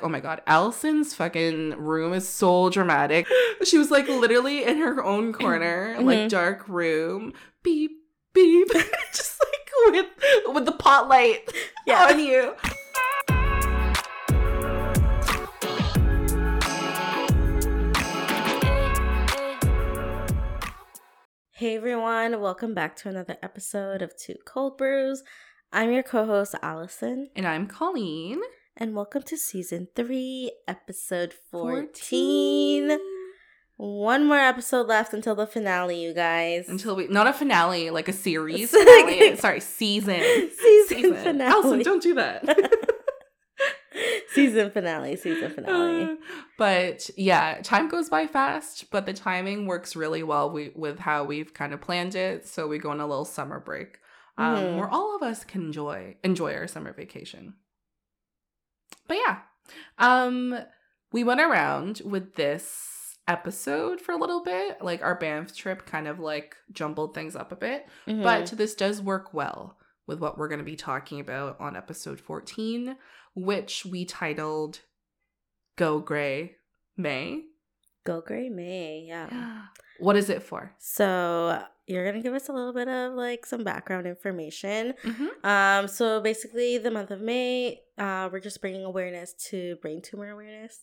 Oh my god, Allison's fucking room is so dramatic. She was like literally in her own corner, Mhm. like dark room. Beep, beep. Just like with with the pot light Yeah. on you. Hey everyone, welcome back to another episode of Two Cold Brews. I'm your co-host Allison, And I'm Colleen. And welcome to season three, episode 14. One more episode left until the finale, you guys. Until we not a finale, like a series. Finale. Sorry, season. season, finale. Allison, don't do that. season finale, season finale. Uh, but yeah, time goes by fast, but the timing works really well we, with how we've kind of planned it. So we go on a little summer break um, Mhm. where all of us can enjoy enjoy our summer vacation. But yeah, um, we went around with this episode for a little bit. Like our Banff trip kind of like jumbled things up a bit. Mhm. But this does work well with what we're going to be talking about on episode 14, which we titled Go Gray May. go Gray May, yeah. What is it for? So you're gonna give us a little bit of like some background information. Mm-hmm. Um, so basically, the month of May, uh, we're just bringing awareness to brain tumor awareness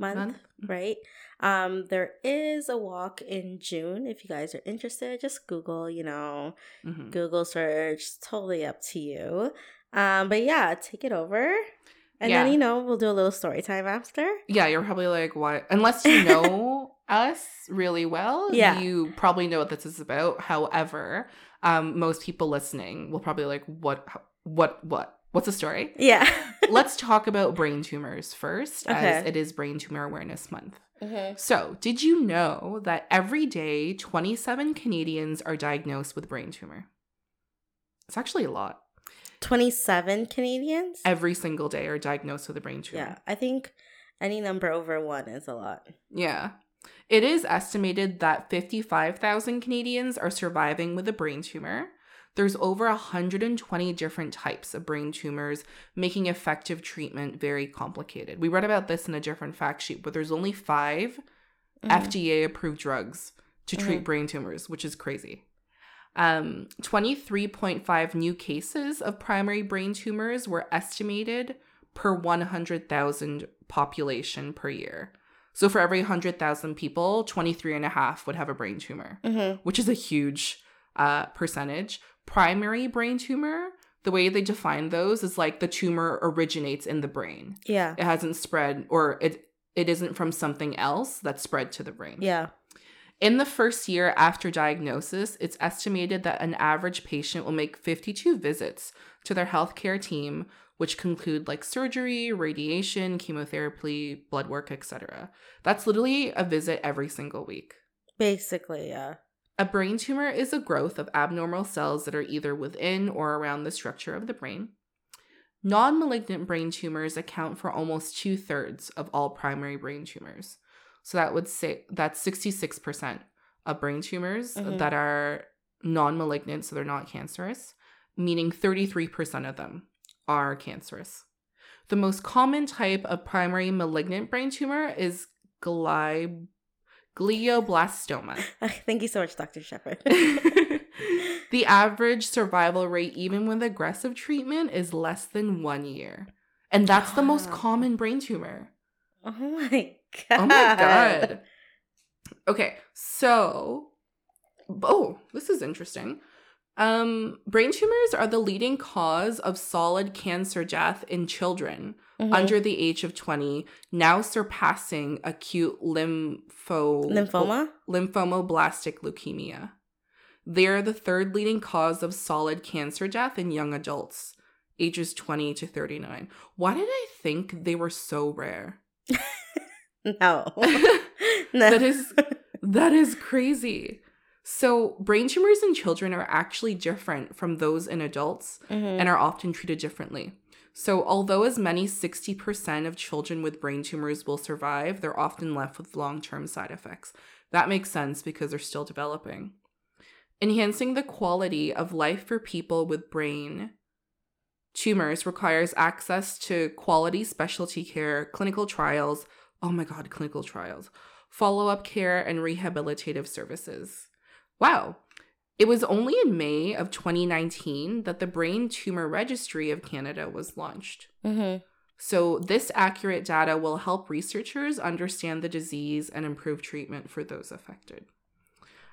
month, Month. right? Um, there is a walk in June. If you guys are interested, just Google, you know, hmm Google search. Totally up to you. Um, but yeah, take it over, and Yeah. then you know we'll do a little story time after. Yeah, you're probably like, what? Unless you know us really well, Yeah. you probably know what this is about. However, um, most people listening will probably like, what, what, what? What's the story? Yeah. Let's talk about brain tumors first, as it is Brain Tumor Awareness Month. Mhm. So, did you know that every day 27 Canadians are diagnosed with brain tumor? It's actually a lot. Twenty-seven Canadians. Every single day are diagnosed with a brain tumor. Yeah, I think any number over one is a lot. Yeah. It is estimated that 55,000 Canadians are surviving with a brain tumor. There's over 120 different types of brain tumors, making effective treatment very complicated. We read about this in a different fact sheet, but there's only 5 Mhm. FDA approved drugs to treat Mhm. brain tumors, which is crazy. Um, 23.5 new cases of primary brain tumors were estimated per 100,000 population per year. So for every 100,000 people, 23 and a half would have a brain tumor, Mhm. which is a huge uh, percentage. Primary brain tumor, the way they define those is like the tumor originates in the brain. Yeah. It hasn't spread or it it isn't from something else that spread to the brain. Yeah. In the first year after diagnosis, it's estimated that an average patient will make 52 visits to their healthcare team, which conclude like surgery, radiation, chemotherapy, blood work, etc. That's literally a visit every single week. Basically, yeah. A brain tumor is a growth of abnormal cells that are either within or around the structure of the brain. Non malignant brain tumors account for almost two thirds of all primary brain tumors. So that would say that's 66% of brain tumors Mhm. that are non malignant, so they're not cancerous, meaning 33% of them are cancerous. The most common type of primary malignant brain tumor is gli- glioblastoma. Thank you so much, Dr. Shepherd. the average survival rate, even with aggressive treatment, is less than one year. And that's the most ah. common brain tumor. oh my god. Oh my God. Okay, so, oh, this is interesting. Um, brain tumors are the leading cause of solid cancer death in children Mhm. under the age of 20, now surpassing acute lympho lymphoma. lymphomoblastic leukemia. They are the third leading cause of solid cancer death in young adults, ages 20 to 39. Why did I think they were so rare? No. no. that is that is crazy. So, brain tumors in children are actually different from those in adults Mhm. and are often treated differently. So, although as many 60% of children with brain tumors will survive, they're often left with long term side effects. That makes sense because they're still developing. Enhancing the quality of life for people with brain tumors requires access to quality specialty care, clinical trials. Oh my God, clinical trials, follow up care, and rehabilitative services. Wow. It was only in May of 2019 that the Brain Tumor Registry of Canada was launched. Mm-hmm. So, this accurate data will help researchers understand the disease and improve treatment for those affected.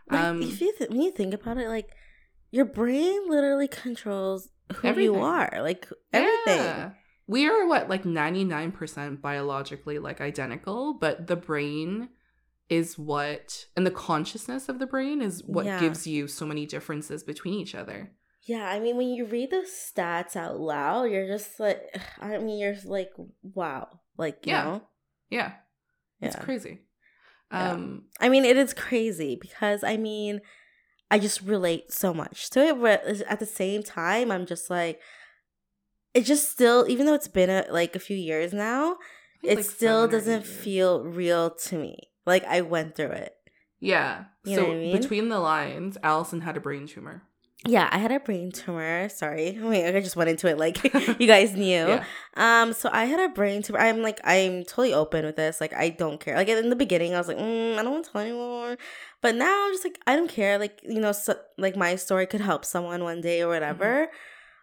Like, Um, if you th- when you think about it, like your brain literally controls who Everything. you are, like everything. Yeah. We are what like 99% biologically like identical, but the brain is what and the consciousness of the brain is what Yeah. gives you so many differences between each other. Yeah, I mean, when you read those stats out loud, you're just like, I mean, you're like, wow, like you Yeah. know, Yeah. It's Yeah. crazy. Yeah. Um I mean, it is crazy because I mean, I just relate so much to it, but at the same time, I'm just like, it just still, even though it's been a, like a few years now, it like still doesn't years. feel real to me. Like I went through it. Yeah. You so I mean? between the lines, Allison had a brain tumor. Yeah, I had a brain tumor. Sorry, Wait, I just went into it like you guys knew. Yeah. Um, so I had a brain tumor. I'm like, I'm totally open with this. Like, I don't care. Like in the beginning, I was like, mm, I don't want to tell anyone. But now I'm just like, I don't care. Like, you know, so, like my story could help someone one day or whatever.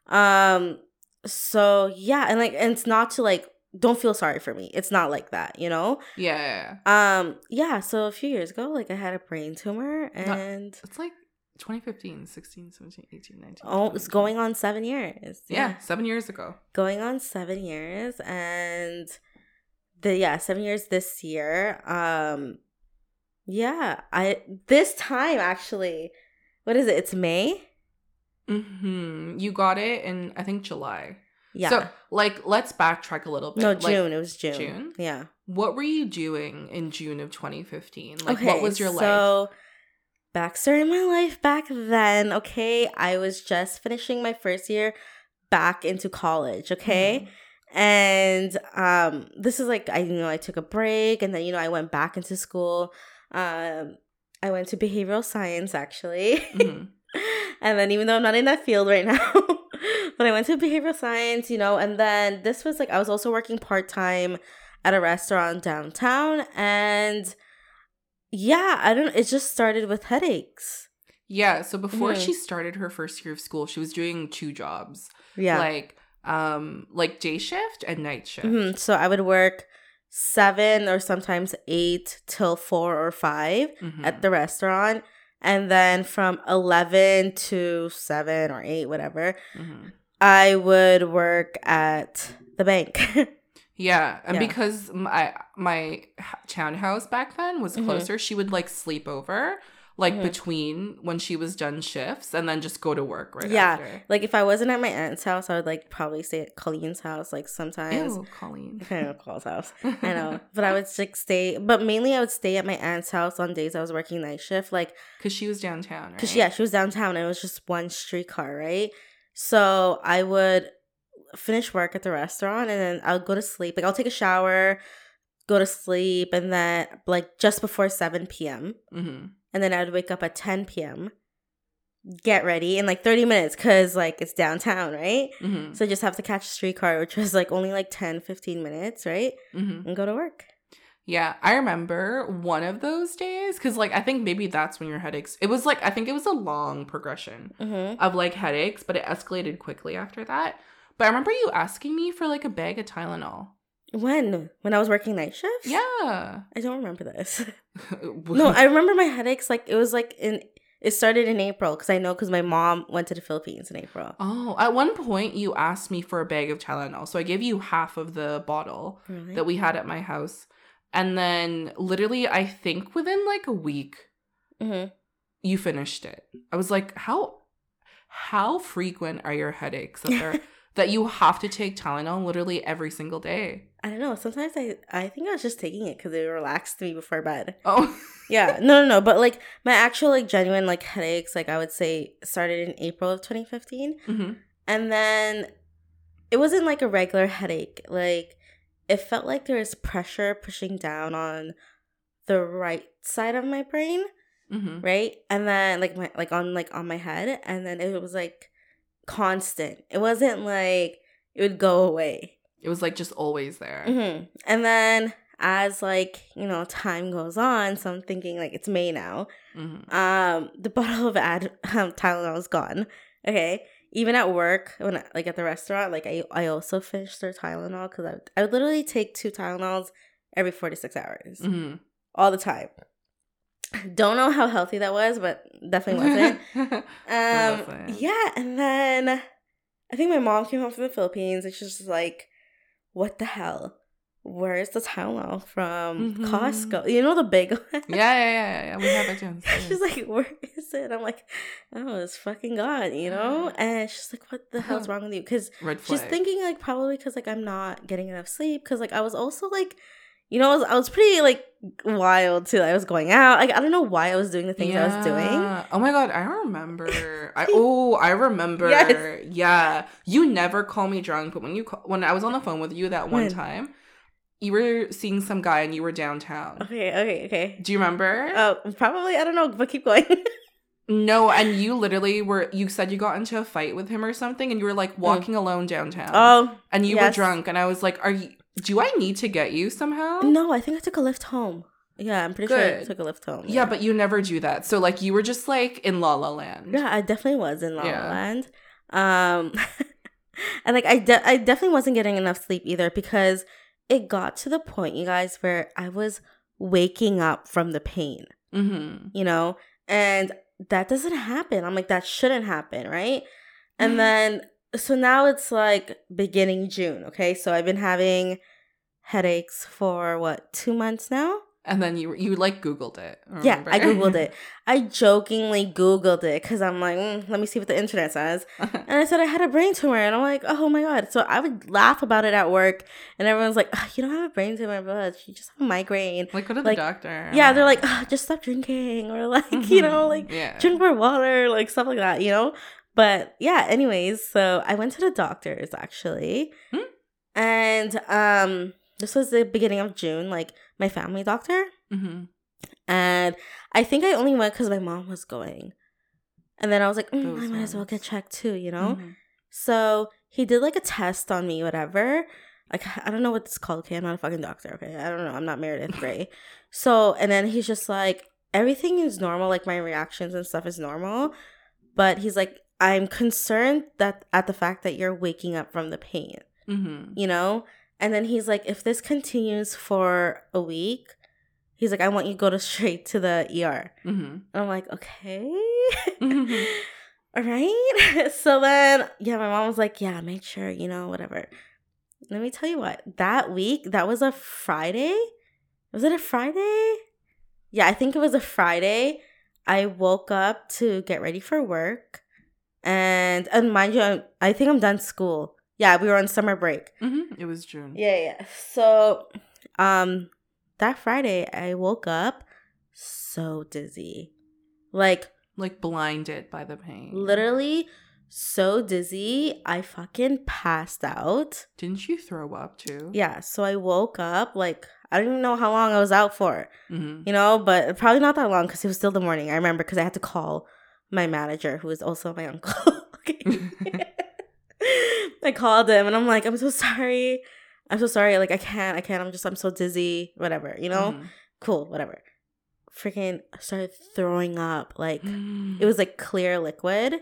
Um, so yeah, and like, and it's not to like, don't feel sorry for me. It's not like that, you know. Yeah. yeah, yeah. Um, yeah. So a few years ago, like I had a brain tumor, and It's like 2015, 16, 17, 18, 19. oh, it's going on seven years. Yeah, 7 years ago. going on seven years and the yeah seven years this year um yeah i this time actually what is it it's may Mm-hmm. You got it in I think July. Yeah So, like, let's backtrack a little bit. no Like, june it was june June? yeah what were you doing in June of 2015? Like, okay what was your life? so backstory of my life back then okay i was just finishing my first year back into college okay Mhm. and um this is like i you know i took a break and then you know i went back into school um i went to behavioral science actually Mhm. and then even though i'm not in that field right now but i went to behavioral science you know and then this was like i was also working part-time at a restaurant downtown and yeah i don't it just started with headaches Yeah. So before Mhm. she started her first year of school, she was doing two jobs, yeah like um, like day shift and night shift. Mhm. So I would work seven or sometimes eight till four or 5 Mhm. at the restaurant. And then from 11 to seven or eight, whatever, Mhm. I would work at the bank. Yeah, and Yeah. because my my townhouse back then was Mhm. closer, she would like sleep over like Mhm. between when she was done shifts and then just go to work right Yeah, after. like if I wasn't at my aunt's house, I would like probably stay at Colleen's house, like sometimes. Ew, Colleen. I know Cole's house. I know. But I would like stay, but mainly I would stay at my aunt's house on days I was working night shift. Like, Because she was downtown, right? Because yeah, she was downtown and it was just one streetcar, right? So I would finish work at the restaurant and then I would go to sleep. Like I'll take a shower, go to sleep, and then like just before seven p.m. hmm and then I would wake up at ten p.m. Get ready in like thirty minutes because like it's downtown, right? hmm So I just have to catch a streetcar, which was like only like 10, 15 minutes, right? hmm And go to work. Yeah, I remember one of those days because, like, I think maybe that's when your headaches. It was like I think it was a long progression Mm-hmm. of like headaches, but it escalated quickly after that. But I remember you asking me for like a bag of Tylenol. When? When I was working night shifts? Yeah. I don't remember this. No, I remember my headaches like it was like in it started in April because I know because my mom went to the Philippines in April. Oh, at one point you asked me for a bag of Tylenol, so I gave you half of the bottle Really? that we had at my house, and then literally, I think within like a week, hmm you finished it. I was like, how, how frequent are your headaches that they're that you have to take Tylenol literally every single day? I don't know. Sometimes I I think I was just taking it because it relaxed me before bed. Oh, Yeah, no, no, no. But like my actual like genuine like headaches, like I would say started in April of 2015, hmm and then it wasn't like a regular headache. Like it felt like there was pressure pushing down on the right side of my brain. hmm right and then like my like on like on my head and then it was like constant it wasn't like it would go away. It was like just always there. hmm And then as like you know time goes on, so I'm thinking like it's May now. Mhm. Um, the bottle of ad um, Tylenol is gone. Okay. Even at work, when I, like at the restaurant, like I I also finished their Tylenol because I I would literally take two Tylenols every four to six hours Mhm. all the time. Don't know how healthy that was, but definitely wasn't. Um, yeah, and then I think my mom came home from the Philippines and she's just like, "What the hell? Where's the Tylenol from Mhm. Costco? You know the big one." yeah, yeah, yeah, yeah. We have it too. she's like, "Where is it?" I'm like, "Oh, it's fucking gone," you know. And she's like, "What the hell's wrong with you?" Because she's thinking like probably because like I'm not getting enough sleep. Because like I was also like, you know, I was, I was pretty like wild too. I was going out. Like I don't know why I was doing the things I was doing. Oh my god, I remember. I oh, I remember. Yes. Yeah, you never call me drunk, but when you call, when I was on the phone with you that one When? time, you were seeing some guy and you were downtown. Okay, okay, okay. Do you remember? Oh, probably I don't know, but keep going. no, and you literally were. You said you got into a fight with him or something, and you were like walking alone downtown. Mm. oh and you yes. were drunk, and I was like, "Are you? Do I need to get you somehow?" no, I think I took a lift home. Yeah, I'm pretty sure I took a lift home. Yeah, but you never do that. So like, you were just like in La La Land. yeah, I definitely was in La La Land. Um, and like I, de- I definitely wasn't getting enough sleep either because it got to the point, you guys, where I was waking up from the pain. Mm-hmm. you know and that doesn't happen i'm like that shouldn't happen right and Mhm. then so now it's like beginning june okay so i've been having headaches for what two months now And then you you like Googled it. yeah i googled it i jokingly googled it because i'm like mm, let me see what the internet says and i said i had a brain tumor and i'm like oh my god so i would laugh about it at work and everyone's like "Ugh, you don't have a brain tumor but you just have a migraine like go to Like, the doctor. yeah they're like "Ugh, just stop drinking or like you know Mhm. like yeah. drink more water, like stuff like that, you know? But yeah, anyways, so I went to the doctor's actually. Hmm. And um this was the beginning of June, like my family doctor. hmm And I think I only went because my mom was going. And then I was like, mm, I might as well get checked too, you know? Mhm. So he did like a test on me, whatever. Like I don't know what it's called. Okay, I'm not a fucking doctor. Okay, I don't know. I'm not Meredith Grey. so and then he's just like everything is normal. Like my reactions and stuff is normal, but he's like I'm concerned that at the fact that you're waking up from the pain, Mhm. you know. And then he's like, if this continues for a week, he's like, I want you to go to straight to the ER. Mhm. And I'm like, okay. Mhm. All right. So then, yeah, my mom was like, yeah, make sure, you know, whatever. Let me tell you what, that week, that was a Friday. Was it a Friday? Yeah, I think it was a Friday. I woke up to get ready for work. And, and mind you, I'm- I think I'm done school. Yeah, we were on summer break. Mhm. It was June. Yeah, yeah. So, um, that Friday, I woke up so dizzy. Like, Like blinded by the pain. literally so dizzy i fucking passed out Didn't you throw up too? yeah so i woke up like i don't even know how long i was out for Mhm. you know but probably not that long because it was still the morning i remember because i had to call my manager who is also my uncle okay i called him and i'm like i'm so sorry i'm so sorry like i can't i can't i'm just i'm so dizzy whatever you know Mhm. cool whatever freaking started throwing up like Mm. it was like clear liquid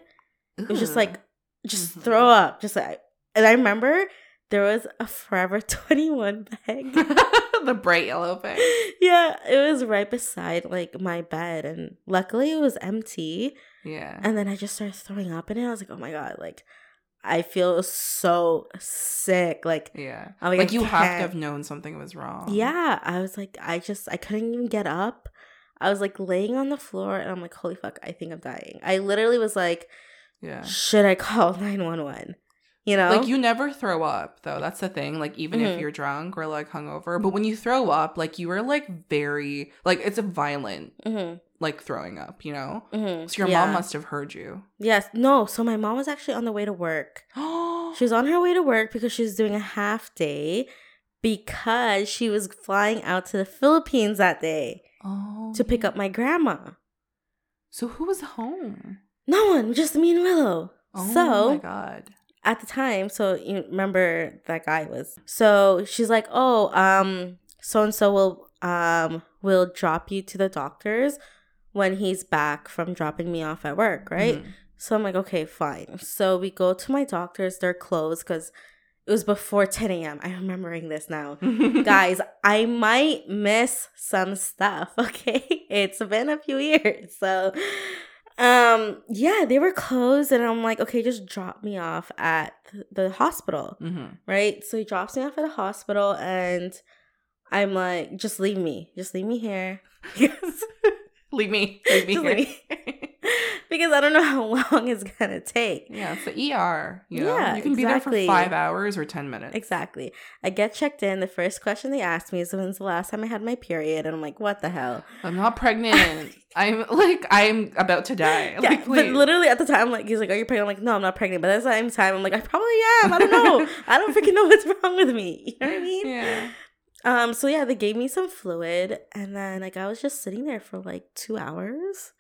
it was just like just Mhm. throw up just like and i remember there was a forever 21 bag the bright yellow bag. yeah it was right beside like my bed and luckily it was empty Yeah. and then i just started throwing up in it i was like oh my god like i feel so sick like yeah. I'm Like, I you have to have known something was wrong. yeah i was like i just i couldn't even get up i was like laying on the floor and i'm like holy fuck i think i'm dying i literally was like Yeah. should i call 911 you know Like you never throw up though. That's the thing. Like even if Mhm. you're drunk or like hungover, but when you throw up, like you are like very like it's a violent mm-hmm. Like throwing up, you know? Mm-hmm. So your yeah. mom must have heard you. Yes. No. So my mom was actually on the way to work. Oh, She was on her way to work because she was doing a half day because she was flying out to the Philippines that day oh. to pick up my grandma. So who was home? No one, just me and Willow. Oh so my god. at the time, so you remember that guy was. So she's like, "Oh, um, so and so will um will drop you to the doctor's when he's back from dropping me off at work, right?" Mhm. So I'm like, "Okay, fine." So we go to my doctor's. They're closed because it was before 10 a.m. I'm remembering this now. Guys, I might miss some stuff, okay? It's been a few years. So um yeah, they were closed and I'm like, okay, just drop me off at the hospital, Mhm. right? So he drops me off at the hospital and I'm like, just leave me. Just leave me here. Because Leave me. Leave me Just here. because I don't know how long it's gonna take. yeah, it's the ER. You know, Yeah, you can be there for five hours or ten minutes. Exactly. I get checked in. The first question they ask me is when's the last time I had my period? And I'm like, what the hell? I'm not pregnant. I'm like I'm about to die. Yeah, like, but literally at the time, like he's like, "Are you pregnant?" I'm like, "No, I'm not pregnant." But at the same time, I'm like, "I probably am. I don't know. I don't freaking know what's wrong with me." You know what I mean? yeah. Um. So yeah, they gave me some fluid, and then like I was just sitting there for like two hours.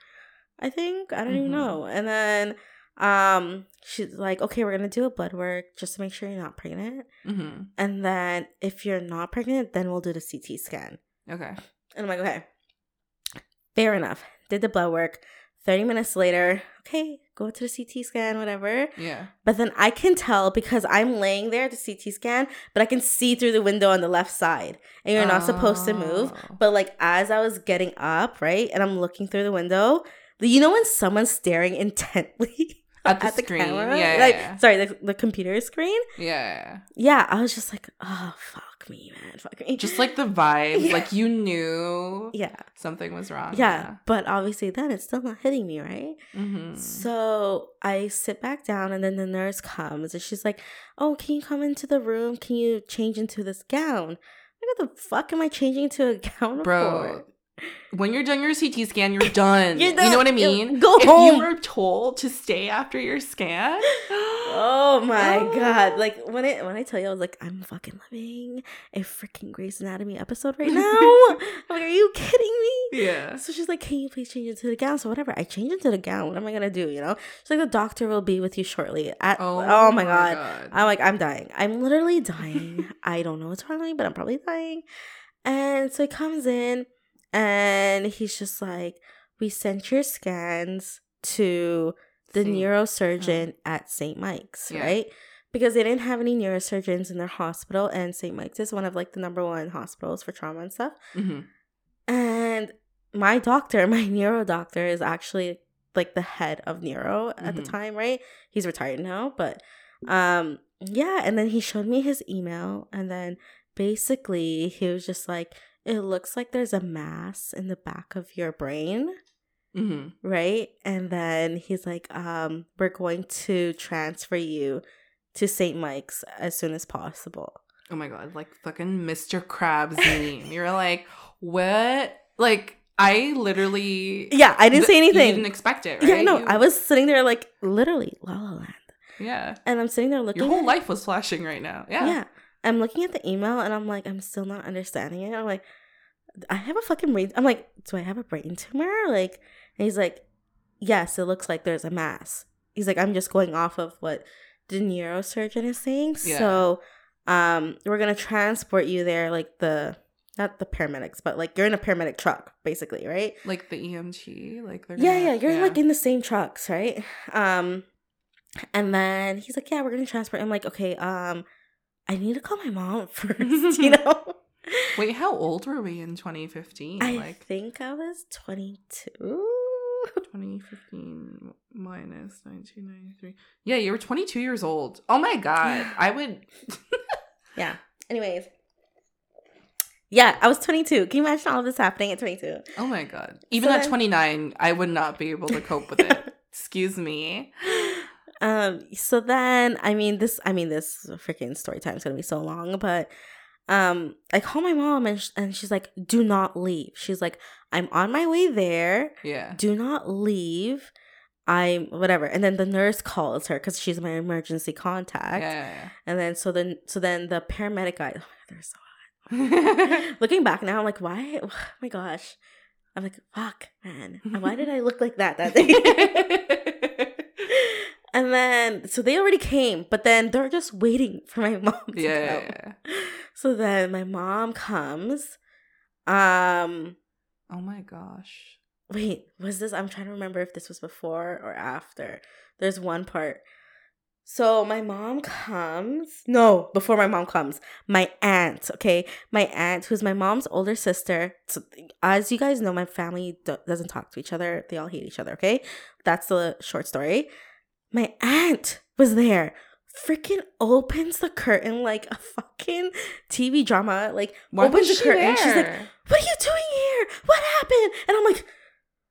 I think I don't even Mhm. know. And then um, she's like, "Okay, we're gonna do a blood work just to make sure you're not pregnant, hmm and then if you're not pregnant, then we'll do the CT scan." Okay. And I'm like, okay, fair enough. Did the blood work. 30 minutes later, okay, go to the CT scan, whatever. Yeah. But then I can tell because I'm laying there at the CT scan, but I can see through the window on the left side. And you're not supposed to move. Oh. But like as I was getting up, right, and I'm looking through the window, you know when someone's staring intently At the at the screen. camera? Yeah, like, yeah. sorry, the, the computer screen? Yeah. Yeah, I was just like, oh, fuck me, man, fuck me. Just like the vibes, Yeah. like you knew yeah. something was wrong. Yeah, but obviously then it's still not hitting me, right? hmm So I sit back down and then the nurse comes and she's like, Oh, can you come into the room? Can you change into this gown? Like, what the fuck am I changing into a gown Bro, for? When you're done your CT scan, you're done. You're You know what I mean? go if home. you were told to stay after your scan. Oh my Oh. god. Like when it when I tell you I was like, I'm fucking living a freaking Grey's Anatomy episode right now. I'm like, are you kidding me? Yeah. So she's like, Can you please change into the gown? So whatever. I change into the gown. What am I gonna do? You know? She's like, the doctor will be with you shortly. At oh, oh my god. I'm like, I'm dying. I'm literally dying. I don't know what's wrong with me, but I'm probably dying. And so he comes in and he's just like, We sent your scans to the Saint- neurosurgeon at St. Mike's, Yeah. right? Because they didn't have any neurosurgeons in their hospital, and St. Mike's is one of like the number one hospitals for trauma and stuff. hmm And my doctor, my neuro doctor, is actually like the head of neuro at the Mhm. time, right? He's retired now, but um yeah, and then he showed me his email and then basically he was just like it looks like there's a mass in the back of your brain, hmm right? And then he's like um we're going to transfer you to St. Mike's as soon as possible. Oh my god, like fucking Mr. Krabs meme. You're like, what? Like, I literally. Yeah, I didn't say You anything. didn't expect it, right? yeah, no, You- I was sitting there like literally La La Land. Yeah. And I'm sitting there looking Your whole life was flashing right now. Yeah. Yeah. I'm looking at the email and I'm like, I'm still not understanding it. I'm like, I have a fucking brain. I'm like, do I have a brain tumor? Like, and he's like, yes, it looks like there's a mass. He's like, I'm just going off of what the neurosurgeon is saying. Yeah. So, um, we're gonna transport you there, like the not the paramedics, but like you're in a paramedic truck, basically, right? Like the EMT. Like, they're Yeah, gonna- yeah, you're like in the same trucks, right? Um, and then he's like, "Yeah, we're gonna transport." I'm like, "Okay, um, I need to call my mom first, you know." Wait, how old were we in 2015? I like, think I was 22. 2015 minus 1993. Yeah, you were 22 years old. Oh my god. I would. Yeah. Anyways, yeah, I was 22. Can you imagine all of this happening at 22? Oh my god. Even So at then- 29, I would not be able to cope with it. Excuse me. Um so then i mean this i mean this freaking story time is gonna be so long but um i call my mom and, sh- and she's like do not leave. She's like i'm on my way there. Yeah. do not leave. I'm whatever. And then the nurse calls her because she's my emergency Yeah. contact yeah, and then so then so then the paramedic guy oh, they're so hot. looking back now i'm like why oh my gosh. I'm like fuck man. Why did i look like that that day And then, so they already came, but then they're just waiting for my mom to Yeah. come. So then my mom comes. Um, Oh my gosh. wait, was this? I'm trying to remember if this was before or after. There's one part. So my mom comes. No, before my mom comes, my aunt. Okay, my aunt, who's my mom's older sister. So, as you guys know, my family do- doesn't talk to each other. They all hate each other. Okay, that's the short story. My aunt was there. Freaking opens the curtain like a fucking TV drama. Like Why opens the curtain. She's like, what are you doing here? What happened? And I'm like,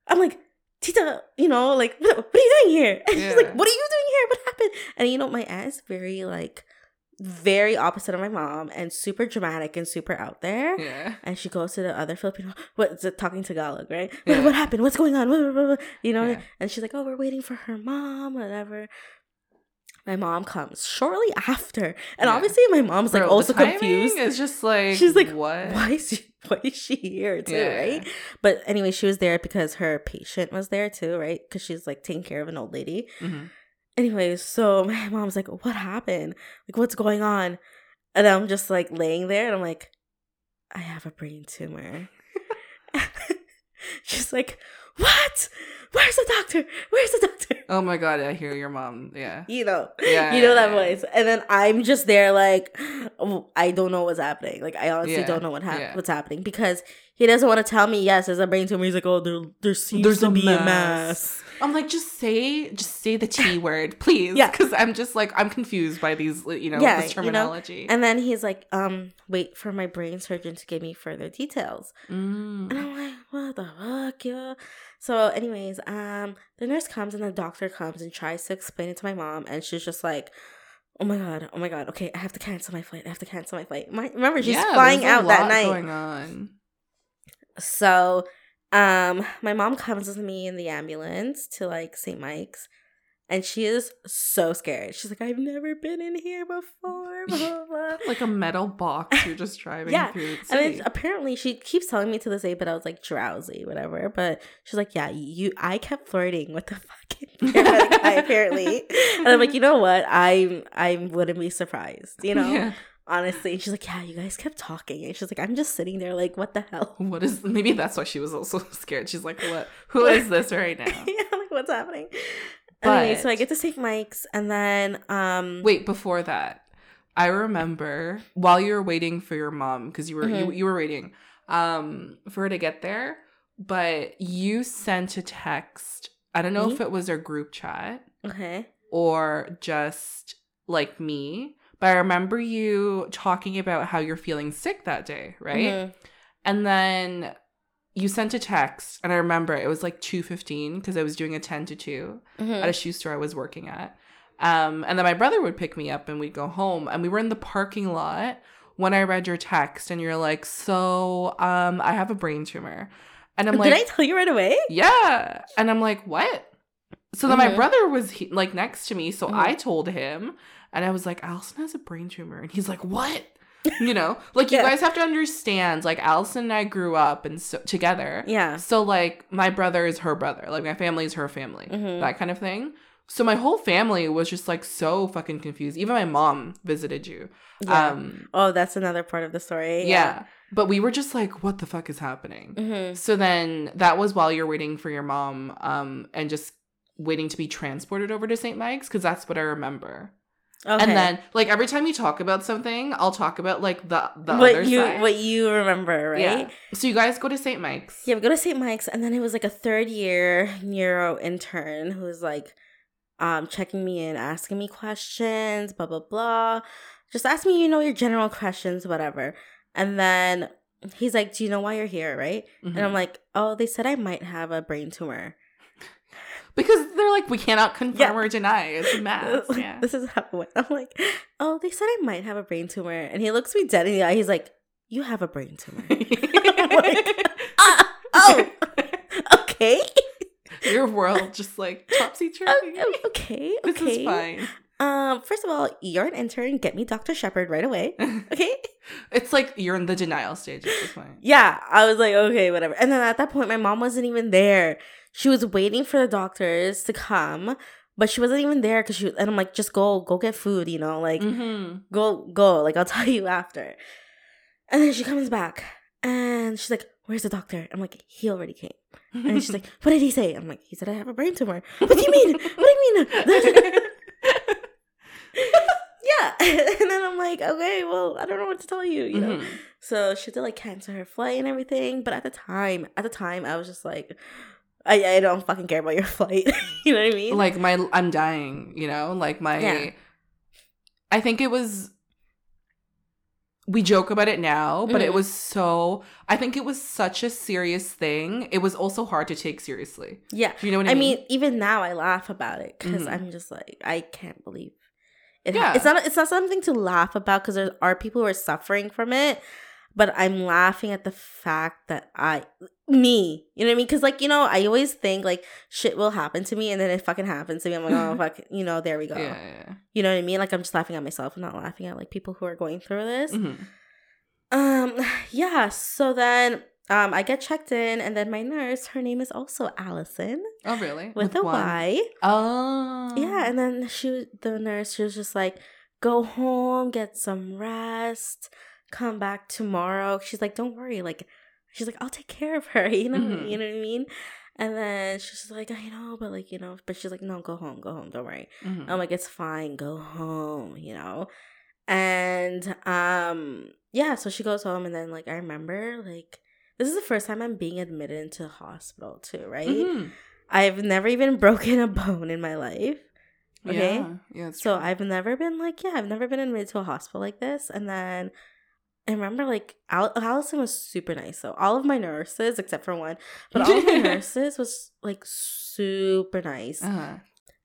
I'm like, Tita, you know, like, what, what are you doing here? And she's like, what are you doing here? What happened? And you know, my aunt is very like, very opposite of my mom and super dramatic and super out there. yeah. And she goes to the other Filipino, what's it talking Tagalog, right? Yeah. What, what happened? What's going on? You know, Yeah. and she's like, oh, we're waiting for her mom, whatever. My mom comes shortly after, and Yeah. obviously my mom's like Bro, also confused. Is just like She's like, what? why is she why is she here too Yeah. right but anyway she was there because her patient was there too right because she's like taking care of an old lady Mhm. Anyways so my mom's like what happened? Like what's going on? And i'm just like laying there and i'm like i have a brain tumor. She's like what where's the doctor where's the doctor Oh my god, I hear your mom. Yeah. you know Yeah. you know that voice and then i'm just there like i don't know what's happening like i honestly Yeah, don't know what hap- yeah. what's happening because he doesn't want to tell me yes there's a brain tumor he's like oh there, there seems There's to a be a mass. mass I'm like, just say, just say the T word, please. Yeah. Because I'm just like, I'm confused by these, you know, Yeah, this you know, terminology. and then he's like um wait for my brain surgeon to give me further details Mm. and i'm like what the fuck yeah so anyways um the nurse comes and the doctor comes and tries to explain it to my mom and she's just like Oh my god! Oh my god! Okay, I have to cancel my flight. I have to cancel my flight. My, remember, she's Yeah, flying out that night. Going on. So, um, my mom comes with me in the ambulance to like St. Mike's, and she is so scared. She's like, "I've never been in here before." Blah blah. Like a metal box, you're just driving Yeah, through the And then apparently, she keeps telling me to this day, but I was like drowsy, whatever. But she's like, "Yeah, you." I kept flirting with the fucking guy, apparently, and I'm like, you know what? I'm I wouldn't be surprised, you know. Yeah. Honestly, she's like, "Yeah, you guys kept talking," and she's like, "I'm just sitting there, like, what the hell?" What is maybe that's why she was also scared. She's like, What who is this right now? yeah, like what's happening? Anyway, so I get to St. Mike's, and then um, Wait, before that, I remember while you were waiting for your mom because you were you, Mhm. you were waiting um for her to get there, but you sent a text. I don't know Me? if it was our group chat okay, or just like me, but I remember you talking about how you're feeling sick that day, right? Mhm. And then you sent a text, and I remember it was like two fifteen because I was doing a ten to two Mhm. at a shoe store I was working at. Um, and then my brother would pick me up and we'd go home. And we were in the parking lot when I read your text, and you're like, "So, um, I have a brain tumor," and I'm like Did I tell you right away? "Yeah," and I'm like, "What?" So then my Mhm. brother was he- like next to me, so Mhm. I told him, and I was like, "Allison has a brain tumor," and he's like, "What?" you know, like you Yeah. guys have to understand. Like Allison and I grew up and so together, Yeah. so like my brother is her brother, like my family is her family, Mhm. that kind of thing. So my whole family was just like so fucking confused. Even my mom visited you. Yeah. Um oh, that's another part of the story. yeah. But we were just like, what the fuck is happening? hmm So then that was while you're waiting for your mom, um, and just waiting to be transported over to St. Mike's, because that's what I remember. Okay. And then like every time you talk about something, I'll talk about like the the what other you side. what you remember, right? Yeah. So you guys go to St. Mike's. Yeah, we go to St. Mike's, and then it was like a third year neuro intern who was like um checking me in, asking me questions, blah blah blah. Just ask me, you know, your general questions, whatever. And then he's like, Do you know why you're here, right? Mhm. And I'm like, Oh, they said I might have a brain tumor. Because they're like, we cannot confirm Yeah. or deny. It's a math. Yeah. This is how it went. I'm like, Oh, they said I might have a brain tumor. And he looks me dead in the eye. He's like, You have a brain tumor. Like, ah, oh, okay. Your world just like topsy turvy. Oh, okay. Okay. This is fine. Um, first of all, you're an intern. Get me Dr. Shepherd right away. Okay. it's like you're in the denial stage at this point. Yeah, I was like, okay, whatever. And then at that point, my mom wasn't even there. She was waiting for the doctors to come, but she wasn't even there because she. And I'm like, just go, go get food. You know, like Mm-hmm. go, go. Like I'll tell you after. And then she comes back and she's like, "Where's the doctor?" I'm like, "He already came." And she's like, "What did he say?" I'm like, "He said I have a brain tumor." What do you mean? What do you mean? yeah. And then I'm like, okay, well, I don't know what to tell you, you know. Mhm. So she had to like cancel her flight and everything. But at the time, at the time, I was just like, I, I don't fucking care about your flight. you know what I mean? like my I'm dying, you know? Like my Yeah. I think it was we joke about it now, but it Mhm. was so I think it was such a serious thing. It was also hard to take seriously. yeah. Do you know what I, mean? I mean? mean, even now I laugh about it because Mhm. I'm just like, I can't believe it. Yeah. It's not. It's not something to laugh about because there are people who are suffering from it. But I'm laughing at the fact that I, me, you know what I mean? Because like you know, I always think like shit will happen to me, and then it fucking happens to me. I'm like, oh fuck, you know, there we go. Yeah, yeah. You know what I mean? Like I'm just laughing at myself. I'm not laughing at like people who are going through this. Mhm. Um, yeah. So then, um, I get checked in, and then my nurse, her name is also Allison Oh, really? with, a one? Y. Oh. Yeah, and then she, the nurse, she was just like, "Go home, get some rest, come back tomorrow." She's like, "Don't worry, like, she's like, I'll take care of her." You know, Mhm. you know what I mean? And then she's like, "I know, but like, you know," but she's like, "No, go home, go home, don't worry." Mhm. I'm like, "It's fine, go home," you know. And um, yeah, so she goes home, and then like I remember like. This is the first time I'm being admitted into the hospital too, right? Mhm. I've never even broken a bone in my life. Okay. Yeah. Yeah. So true. I've never been like, yeah, I've never been admitted to a hospital like this. And then I remember like Al- Allison was super nice. So all of my nurses, except for one, but all of my nurses was like super nice. uh-huh.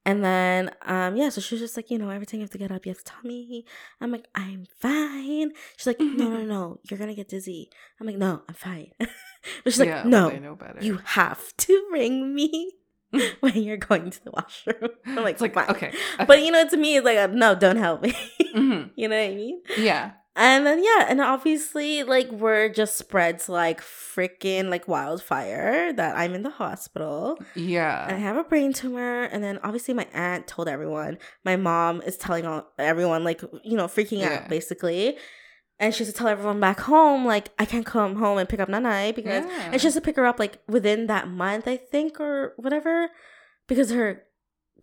And then, um, yeah, so she was just like, you know, every time you have to get up, you have to tell me. I'm like, I'm fine. She's like, no, no, no, you're gonna get dizzy. I'm like, no, I'm fine. but she's like, yeah, well, no, better. you have to ring me when you're going to the washroom. I'm like, it's like fine. okay. But you know, to me, it's like, uh, no, don't help me. Mhm. you know what I mean? Yeah. And then yeah, and obviously, like, word just spreads like freaking like wildfire that I'm in the hospital. Yeah. and I have a brain tumor. And then obviously, my aunt told everyone. My mom is telling all everyone, like, you know, freaking Yeah. out basically. And she has to tell everyone back home, like, I can't come home and pick up Nanai because yeah. and she has to pick her up like within that month, I think, or whatever, because her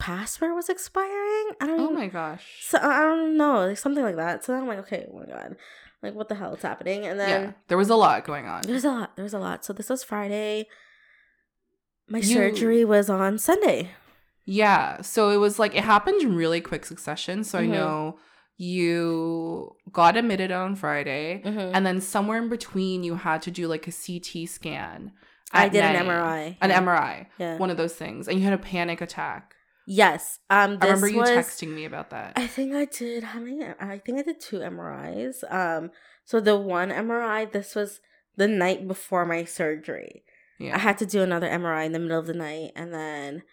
passport was expiring. I don't. Know. Oh my gosh. So I don't know, like something like that. So then I'm like, okay, oh my god, like what the hell is happening? And then yeah. There was a lot going on. there's a lot. There was a lot. So this was Friday. My You- surgery was on Sunday. Yeah. So it was like it happened in really quick succession. So Mhm. I know you got admitted on Friday, Mm-hmm. and then somewhere in between you had to do like a CT scan. I did an. MRI. An yeah. MRI. Yeah. One of those things. And you had a panic attack. Yes. Um. This I remember you was, texting me about that. I think I did. How many? I think I did two MRIs. Um. So the one MRI, this was the night before my surgery. yeah. I had to do another MRI in the middle of the night, and then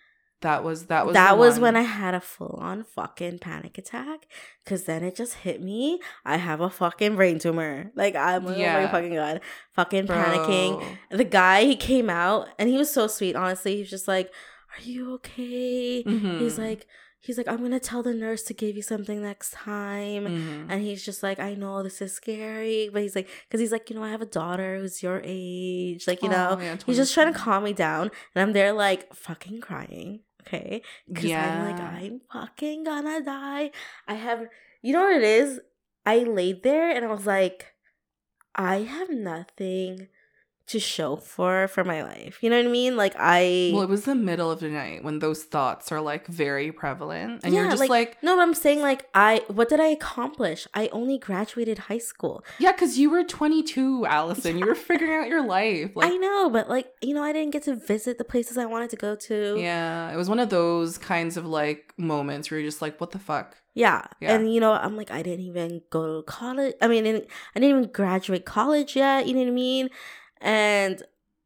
that was that was that was one. when I had a full on fucking panic attack. Cause then it just hit me. I have a fucking brain tumor. Like I'm like, oh Yeah. my fucking god, fucking panicking. The guy he came out and he was so sweet. Honestly, he was just like, "Are you okay?" He's Mhm. like, he's like, "I'm gonna tell the nurse to give you something next time." Mhm. And he's just like, I know this is scary, but he's like, because he's like, you know, I have a daughter who's your age, like, you know, Oh, yeah, he's just trying to calm me down, and I'm there like fucking crying, okay, because I'm like, Yeah. I'm fucking gonna die. I have, you know what it is? I laid there and I was like, I have nothing to show for for my life. You know what I mean? Like I. Well, it was the middle of the night when those thoughts are like very prevalent, and you're just like, no, but I'm saying like I what did I accomplish? I only graduated high school. yeah, because you were 22, Allison. You were figuring out your life. Like, I know, but like you know, I didn't get to visit the places I wanted to go to. yeah, it was one of those kinds of like moments where you're just like, what the fuck? Yeah. Yeah. And you know, I'm like, I didn't even go to college. I mean, I didn't even graduate college yet. You know what I mean? And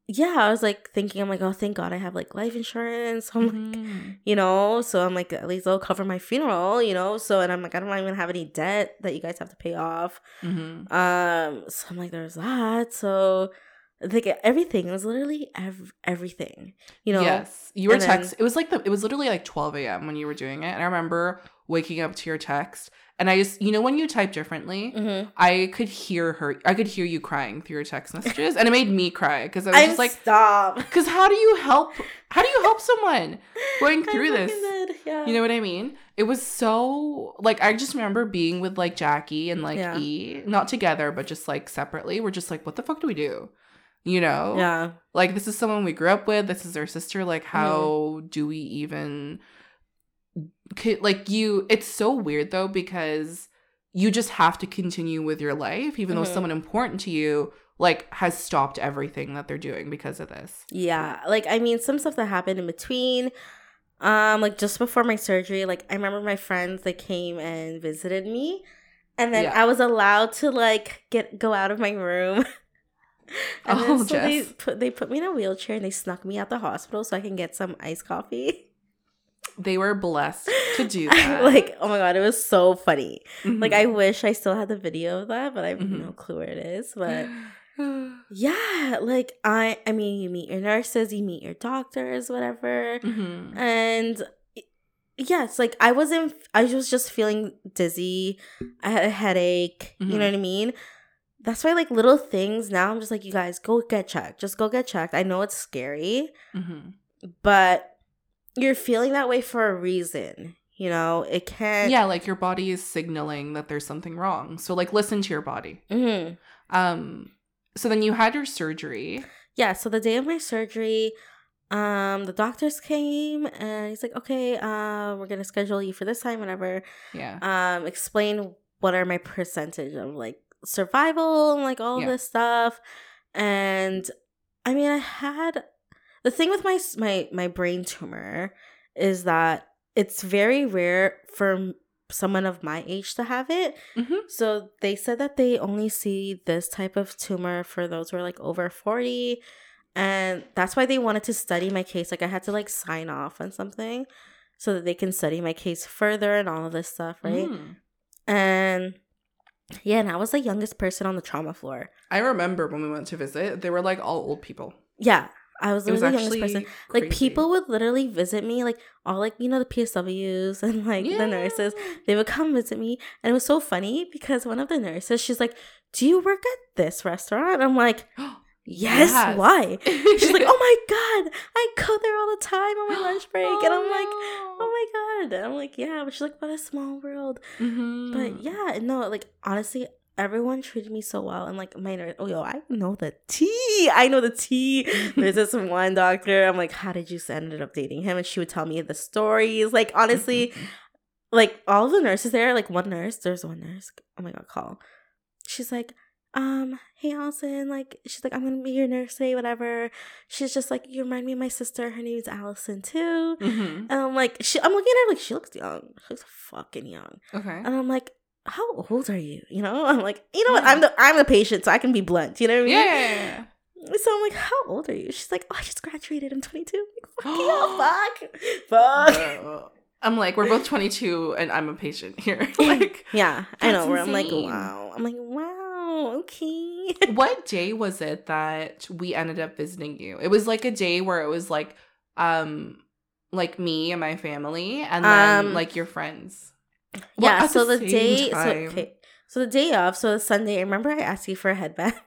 yeah, I was like thinking, I'm like, oh, thank God I have like life insurance. I'm like, Mhm. you know, so I'm like, at least they'll cover my funeral, you know. So, and I'm like, I don't even have any debt that you guys have to pay off. Mhm. Um, so I'm like, there's that. So like everything. It was literally ev- everything. You know. yes, you were and then- text. It was like the. It was literally like 12 a.m. when you were doing it, and I remember waking up to your text, and I just, you know, when you type differently, Mm-hmm. I could hear her. I could hear you crying through your text messages, and it made me cry because I was I just like, stop. because how do you help? How do you help someone going through this? did, Yeah. You know what I mean? It was so like I just remember being with like Jackie and like Yeah. E, not together, but just like separately. We're just like, what the fuck do we do? You know? Yeah. Like this is someone we grew up with. This is our sister. Like, Mm-hmm. how do we even? Like you, it's so weird though because you just have to continue with your life, even though Mhm. someone important to you like has stopped everything that they're doing because of this. Yeah. Like I mean some stuff that happened in between. Um, like just before my surgery, like I remember my friends that came and visited me. And then Yeah. I was allowed to like get go out of my room. and then, Oh, so they put they put me in a wheelchair and they snuck me out the hospital so I can get some iced coffee. They were blessed to do that. like, oh my god, it was so funny. Like Mhm. I wish I still had the video of that, but I have Mhm. no clue where it is. But yeah, like I I mean you meet your nurses, you meet your doctors, whatever. Mhm. And yes, like I wasn't I was just feeling dizzy. I had a headache, you know what I mean? That's why like little things now I'm just like you guys go get checked. Just go get checked. I know it's scary, Mhm. but you're feeling that way for a reason. You know, it can't yeah, like your body is signaling that there's something wrong. So like listen to your body. Mhm. Um so then you had your surgery. yeah so the day of my surgery um the doctors came and he's like okay uh we're gonna schedule you for this time whatever Yeah. um explain what are my percentage of like survival and like all Yeah. this stuff and i mean i had the thing with my my my brain tumor is that it's very rare for someone of my age to have it Mhm. so they said that they only see this type of tumor for those who are like over 40 and that's why they wanted to study my case like i had to like sign off on something so that they can study my case further and all of this stuff right Mm. and yeah and i was the youngest person on the trauma floor I remember when we went to visit, they were like all old people. yeah i was It was literally the youngest person. like people would literally visit me like all like you know the psws and like the nurses. They would come visit me and it was so funny because one of the nurses she's like do you work at this restaurant? I'm like yes, Yes. why? She's like oh my god i go there all the time on my lunch break and i'm like oh my god and i'm like yeah but she's like what a small world. Mhm. but yeah no like honestly everyone treated me so well and like my nurse oh yo i know the tea i know the tea there's this one doctor i'm like how did you ended up dating him and she would tell me the stories like honestly like all the nurses there, like one nurse, there's one nurse. Oh my god, call. She's like, um, hey Allison, like she's like, I'm gonna be your nurse today, whatever. She's just like, you remind me of my sister. Her name's Allison too. Mhm. And I'm like, she, I'm looking at her like she looks young. She looks fucking young. Okay. And I'm like, how old are you? You know? I'm like, you know what? I'm the I'm the patient, so I can be blunt. You know what I mean? Yeah. yeah, yeah. So I'm like, how old are you? She's like, oh, I just graduated. I'm 22. I'm like, fuck fuck, fuck. Bro. I'm like, we're both 22 and I'm a patient here. like, Yeah, I know. Where I'm like, wow. I'm like, wow. Okay. what day was it that we ended up visiting you? It was like a day where it was like, um, like me and my family, and then Um, like your friends. Well, yeah. So the the, day. So, okay. So the day of. So the Sunday. Remember, I asked you for a headband.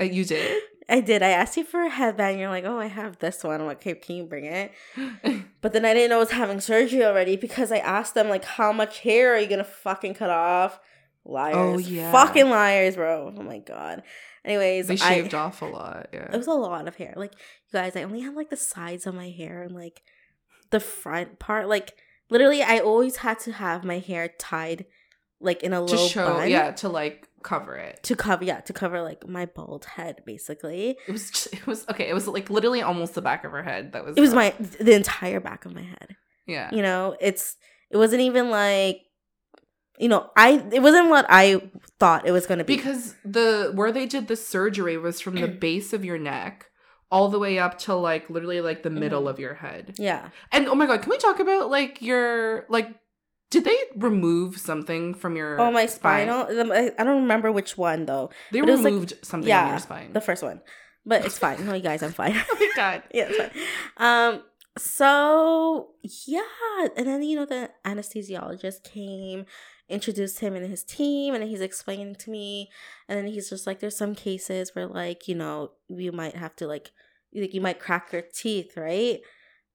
Uh, you did. I did. I asked you for a headband. You're like, oh, I have this one. I'm like, okay, can you bring it? But then I didn't know I was having surgery already because I asked them like, how much hair are you gonna fucking cut off? Liars. Oh, yeah. Fucking liars, bro. Oh my god. Anyways, they I- shaved off a lot. Yeah. It was a lot of hair. Like, you guys, I only had like the sides of my hair and like the front part. Like, literally, I always had to have my hair tied like in a to low show, bun yeah, to like cover it. to cover, yeah, to cover like my bald head, basically. It was. Just, it was okay. It was like literally almost the back of her head. That was. It was my the entire back of my head. Yeah. You know, it's it wasn't even like you know, I it wasn't what I thought it was gonna be. Because the where they did the surgery was from the base of your neck all the way up to like literally like the middle Mhm. of your head. yeah. And oh my god, can we talk about like your like Did they remove something from your Oh, my spinal. um, I don't remember which one though. They But was, like- removed something Yeah, your spine. the first one, but it's fine. No, you guys, I'm fine. oh my god. yeah, it's fine. Um, so yeah, and then you know the anesthesiologist came, introduced him and his team, and he's explaining to me, and then he's just like, "There's some cases where like you know you might have to like like you might crack your teeth, right?"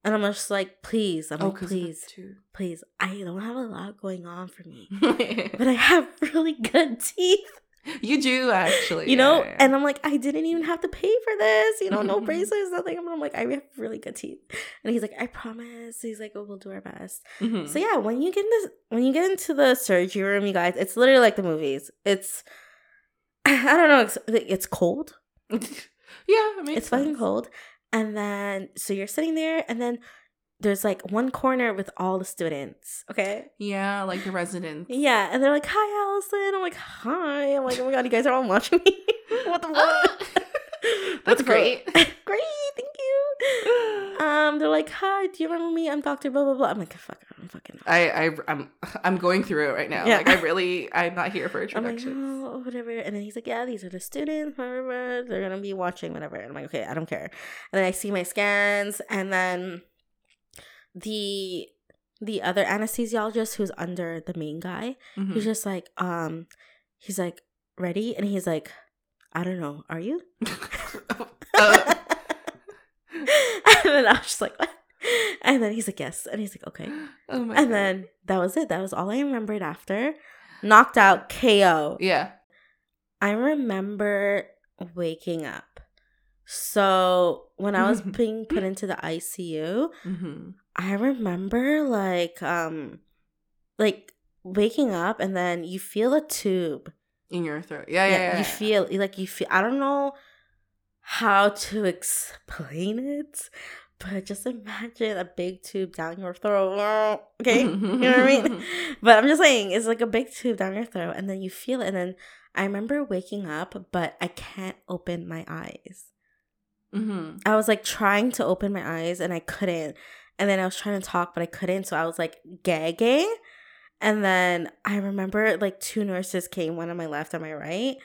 And I'm just like, "Please, I'm Oh, like, please, please, I don't have a lot going on for me." But I have really good teeth. You do actually. you know yeah, yeah. and i'm like i didn't even have to pay for this you know no braces nothing. I'm like i have really good teeth. And he's like i promise. He's like oh we'll do our best. Mhm. so yeah when you get into when you get into the surgery room you guys it's literally like the movies. It's i don't know it's, it's cold. Yeah, it it's fucking cold. And then so you're sitting there and then there's like one corner with all the students okay Yeah, like the residents. yeah and they're like hi allison i'm like hi i'm like oh my god you guys are all watching me what the fuck That's great. great, thank you. Um, they're like, "Hi, do you remember me? I'm Doctor blah blah blah." I'm like, "Fuck, I'm fucking." I, I, I'm, I'm going through it right now. Yeah. Like I really, I'm not here for I'm like, oh, whatever. And then he's like, yeah, these are the students, whatever. They're gonna be watching, whatever. And I'm like, okay, I don't care. And then I see my scans, and then the the other anesthesiologist who's under the main guy, Mhm. he's just like, um, he's like, ready, and he's like, I don't know, are you? Uh, and then I was just like, what? And then he's like, yes. And he's like, okay. oh my And God. then that was it. That was all I remembered after. Knocked out KO. yeah. I remember waking up. So when I was being put into the ICU, hmm I remember like um like waking up and then you feel a tube. In your throat. Yeah, yeah, yeah. you feel like you feel I don't know how to explain it, but just imagine a big tube down your throat. Okay? you know what I mean? But I'm just saying, it's like a big tube down your throat, and then you feel it. And then I remember waking up, but I can't open my eyes. Hmm I was like trying to open my eyes, and I couldn't. And then I was trying to talk, but I couldn't. So I was like gagging. And then I remember like two nurses came, one on my left and my right.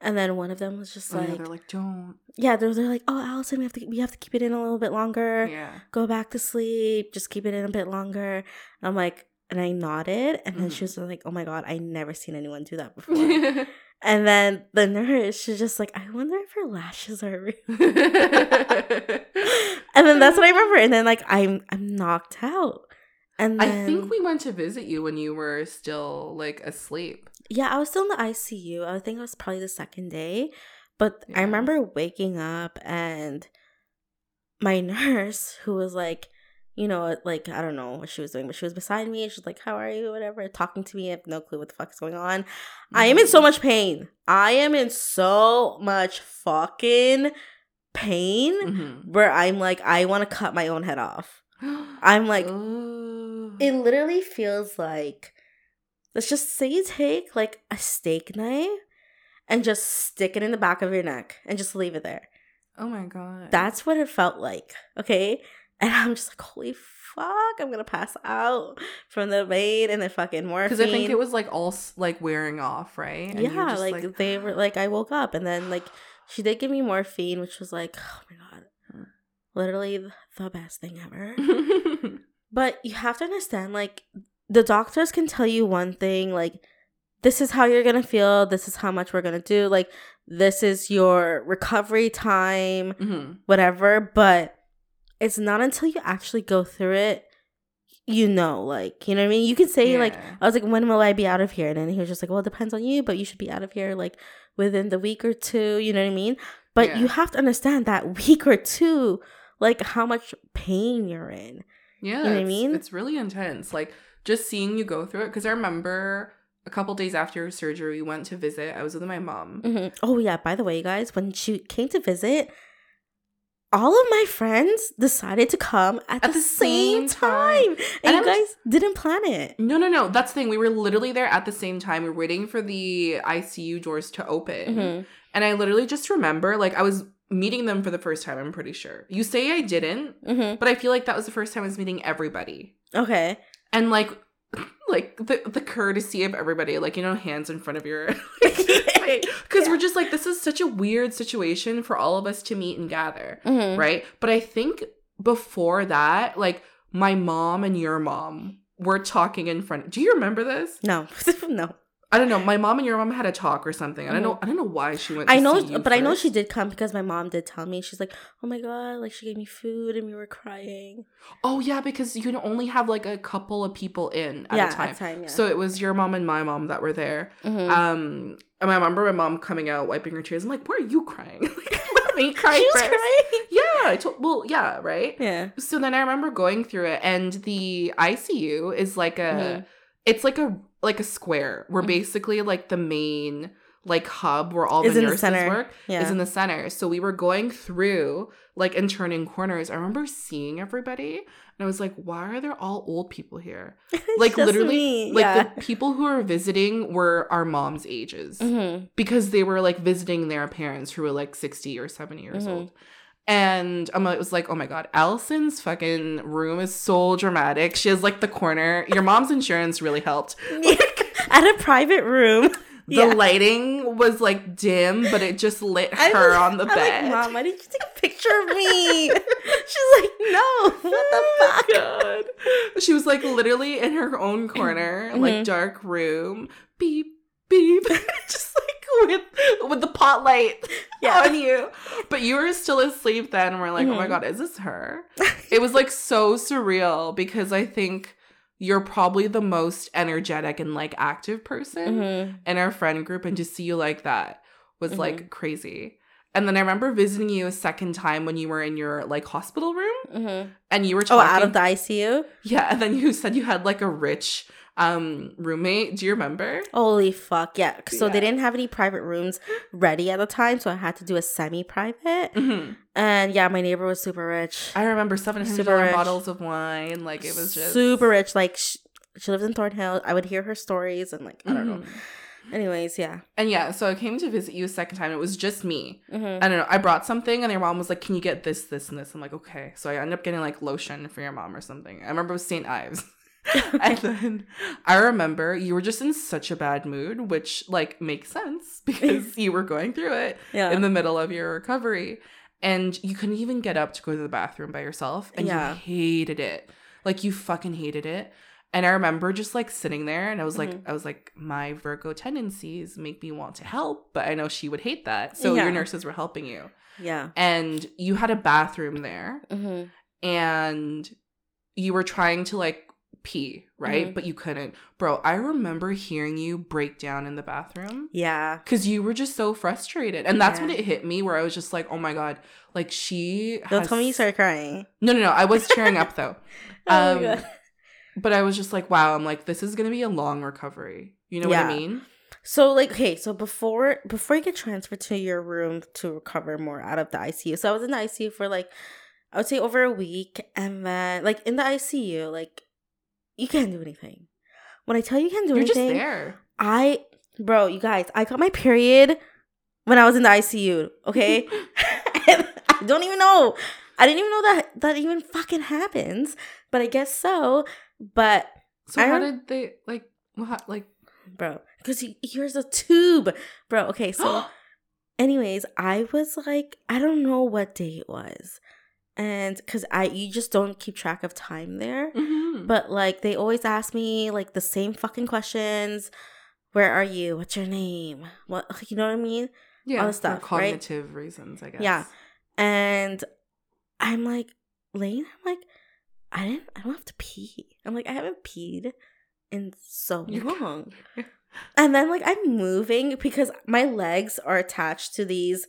And then one of them was just Oh, yeah, like, they're like, don't. yeah, they're, they're like, oh, Allison, we have to we have to keep it in a little bit longer. Yeah. Go back to sleep. Just keep it in a bit longer. And I'm like, and I nodded, and then she Mhm. was like, oh my god, I never seen anyone do that before. And then the nurse, she's just like, I wonder if her lashes are real. and then that's what I remember. And then like I'm I'm knocked out. And I think we went to visit you when you were still like asleep. yeah, I was still in the ICU. I think it was probably the second day, but Yeah. I remember waking up and my nurse, who was like, you know, like I don't know what she was doing, but she was beside me. She's like, "How are you?" Whatever, talking to me. I have no clue what the fuck is going on. I am in so much pain. I am in so much fucking pain Mhm. where I'm like, I want to cut my own head off. I'm like, Oh. it literally feels like let's just say you take like a steak knife and just stick it in the back of your neck and just leave it there. oh my god. That's what it felt like. Okay. And I'm just like, holy fuck, I'm gonna pass out from the pain and the fucking morphine. because I think it was like all like wearing off, right? And yeah, just like, they were like I woke up and then like she did give me morphine, which was like, oh my god, Hmm. literally the best thing ever. but you have to understand, like the doctors can tell you one thing, like this is how you're gonna feel, this is how much we're gonna do, like this is your recovery time, Mhm. whatever. But it's not until you actually go through it, you know, like you know what I mean. You can say like I was like, when will I be out of here? And then he was just like, well, it depends on you, but you should be out of here like within the week or two. You know what I mean? But Yeah. you have to understand that week or two, like how much pain you're in. Yeah, know what I it's- mean? It's really intense. Like just seeing you go through it. Because I remember a couple days after surgery, we went to visit. I was with my mom. Mhm. Oh yeah. By the way, you guys, when she came to visit, all of my friends decided to come at, the, same, time, and, And you guys didn't plan it. No, no, no. That's the thing. We were literally there at the same time. We were waiting for the ICU doors to open. Mhm. And I literally just remember, like, I was meeting them for the first time, I'm pretty sure. You say I didn't, Mhm. but I feel like that was the first time I was meeting everybody. Okay. And, like, like the the courtesy of everybody, like you know, hands in front of your because we're just like this is such a weird situation for all of us to meet and gather, Mhm. right? But I think before that, like my mom and your mom were talking in front. Do you remember this? No, no. I don't know. My mom and your mom had a talk or something. I don't know. I don't know why she went. To Mm-hmm. I know, but I know she did come because my mom did tell me. She's like, "Oh my god!" Like she gave me food and we were crying. Oh yeah, because you can only have like a couple of people in at yeah, a time. at time. Yeah. So it was your mom and my mom that were there. Mhm. Um, and I remember my mom coming out, wiping her tears. I'm like, "Why are you crying? Me cry she was first." crying. Yeah, I told. Well, yeah, right. Yeah. So then I remember going through it, and the ICU is like a, Mhm. it's like a like a square where Mhm. basically like the main like hub where all Is the in the nurses work Yeah. is in the center. So we were going through like and turning corners. I remember seeing everybody, and I was like, "Why are there all old people here?" Like literally, me. like yeah. the people who are visiting were our mom's ages Mhm. because they were like visiting their parents who were like 60 or 70 years Mhm. old. And it was like, oh my God, Allison's fucking room is so dramatic. She has like the corner. Your mom's insurance really helped. At a private room. The Yeah. lighting was like dim, but it just lit her was- on the I'm bed. Like, Mom, why didn't you take a picture of me? She's like, no. What the fuck? Oh God. She was like literally in her own corner, like Mhm. dark room. Beep, beep. just like with with the pot light Yeah. on you. But you were still asleep then. And we're like, oh my Mhm. God, is this her? It was like so surreal because I think you're probably the most energetic and like active person Mhm. in our friend group. And to see you like that was Mhm. like crazy. And then I remember visiting you a second time when you were in your like hospital room Mhm. and you were talking. Oh, out of the ICU? yeah, and then you said you had like a rich um roommate. Do you remember? Holy fuck. Yeah. So Yeah. they didn't have any private rooms ready at the time. So I had to do a semi private. Mhm. And yeah, my neighbor was super rich. I remember seven hundred Super bottles of wine. Like it was just super rich. Like, sh- she lived in Thornhill. I would hear her stories and, like, I don't know. Mhm. Anyways, yeah. And yeah, so I came to visit you a second time. It was just me. Mm-hmm. I don't know. I brought something, and your mom was like, "Can you get this, this, and this?" I'm like, "Okay." So I ended up getting like lotion for your mom or something. I remember it was St. Ives. and then I remember you were just in such a bad mood, which like makes sense because you were going through it yeah. in the middle of your recovery, and you couldn't even get up to go to the bathroom by yourself, and Yeah. you hated it. Like you fucking hated it. And I remember just like sitting there and I was like, Mhm. I was like, my Virgo tendencies make me want to help, but I know she would hate that. So Yeah. your nurses were helping you. yeah. And you had a bathroom there Mm-hmm. and you were trying to like pee, right? Mhm. But you couldn't. Bro, I remember hearing you break down in the bathroom Yeah. because you were just so frustrated. And that's when it hit me where I was just like, oh my God, like she. Don't has- tell me you started crying. No, no, no. I was tearing up though. Oh Um, my God. But I was just like, wow, I'm like, this is gonna be a long recovery. You know what I mean? So like okay, so before before you get transferred to your room to recover more out of the ICU. So I was in the ICU for like I would say over a week and then like in the ICU, like you can't do anything. When I tell you you can't do You're just anything, there. I bro, you guys, I got my period when I was in the ICU, okay? I don't even know. I didn't even know that that even fucking happens, but I guess so. But So I how did they like? What like? bro, because here's a tube, bro. Okay, so anyways, I was like, I don't know what day it was, and because I you just don't keep track of time there. Mhm. But like they always ask me like the same fucking questions. Where are you? What's your name? What you know what I mean? yeah, all the for stuff, right? cognitive reasons, I guess. Yeah. And I'm like, Lane, I'm like, I didn't I don't have to pee. I'm like, I haven't peed in so long. and then like I'm moving because my legs are attached to these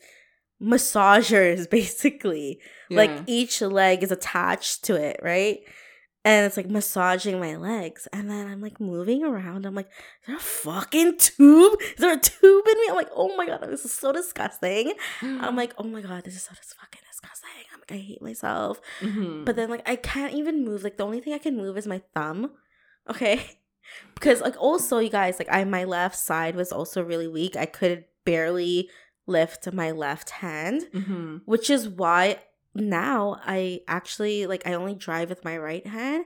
massagers basically. Like each leg is attached to it, right? And it's like massaging my legs. And then I'm like moving around. I'm like, is there a fucking tube? Is there a tube in me? I'm like, oh my God, this is so disgusting. I'm like, oh my God, this is so fucking disgusting. I'm like, I hate myself. Mhm. But then like I can't even move. Like the only thing I can move is my thumb. Okay. Because like also you guys, like I my left side was also really weak. I could barely lift my left hand Mhm. which is why now I actually like I only drive with my right hand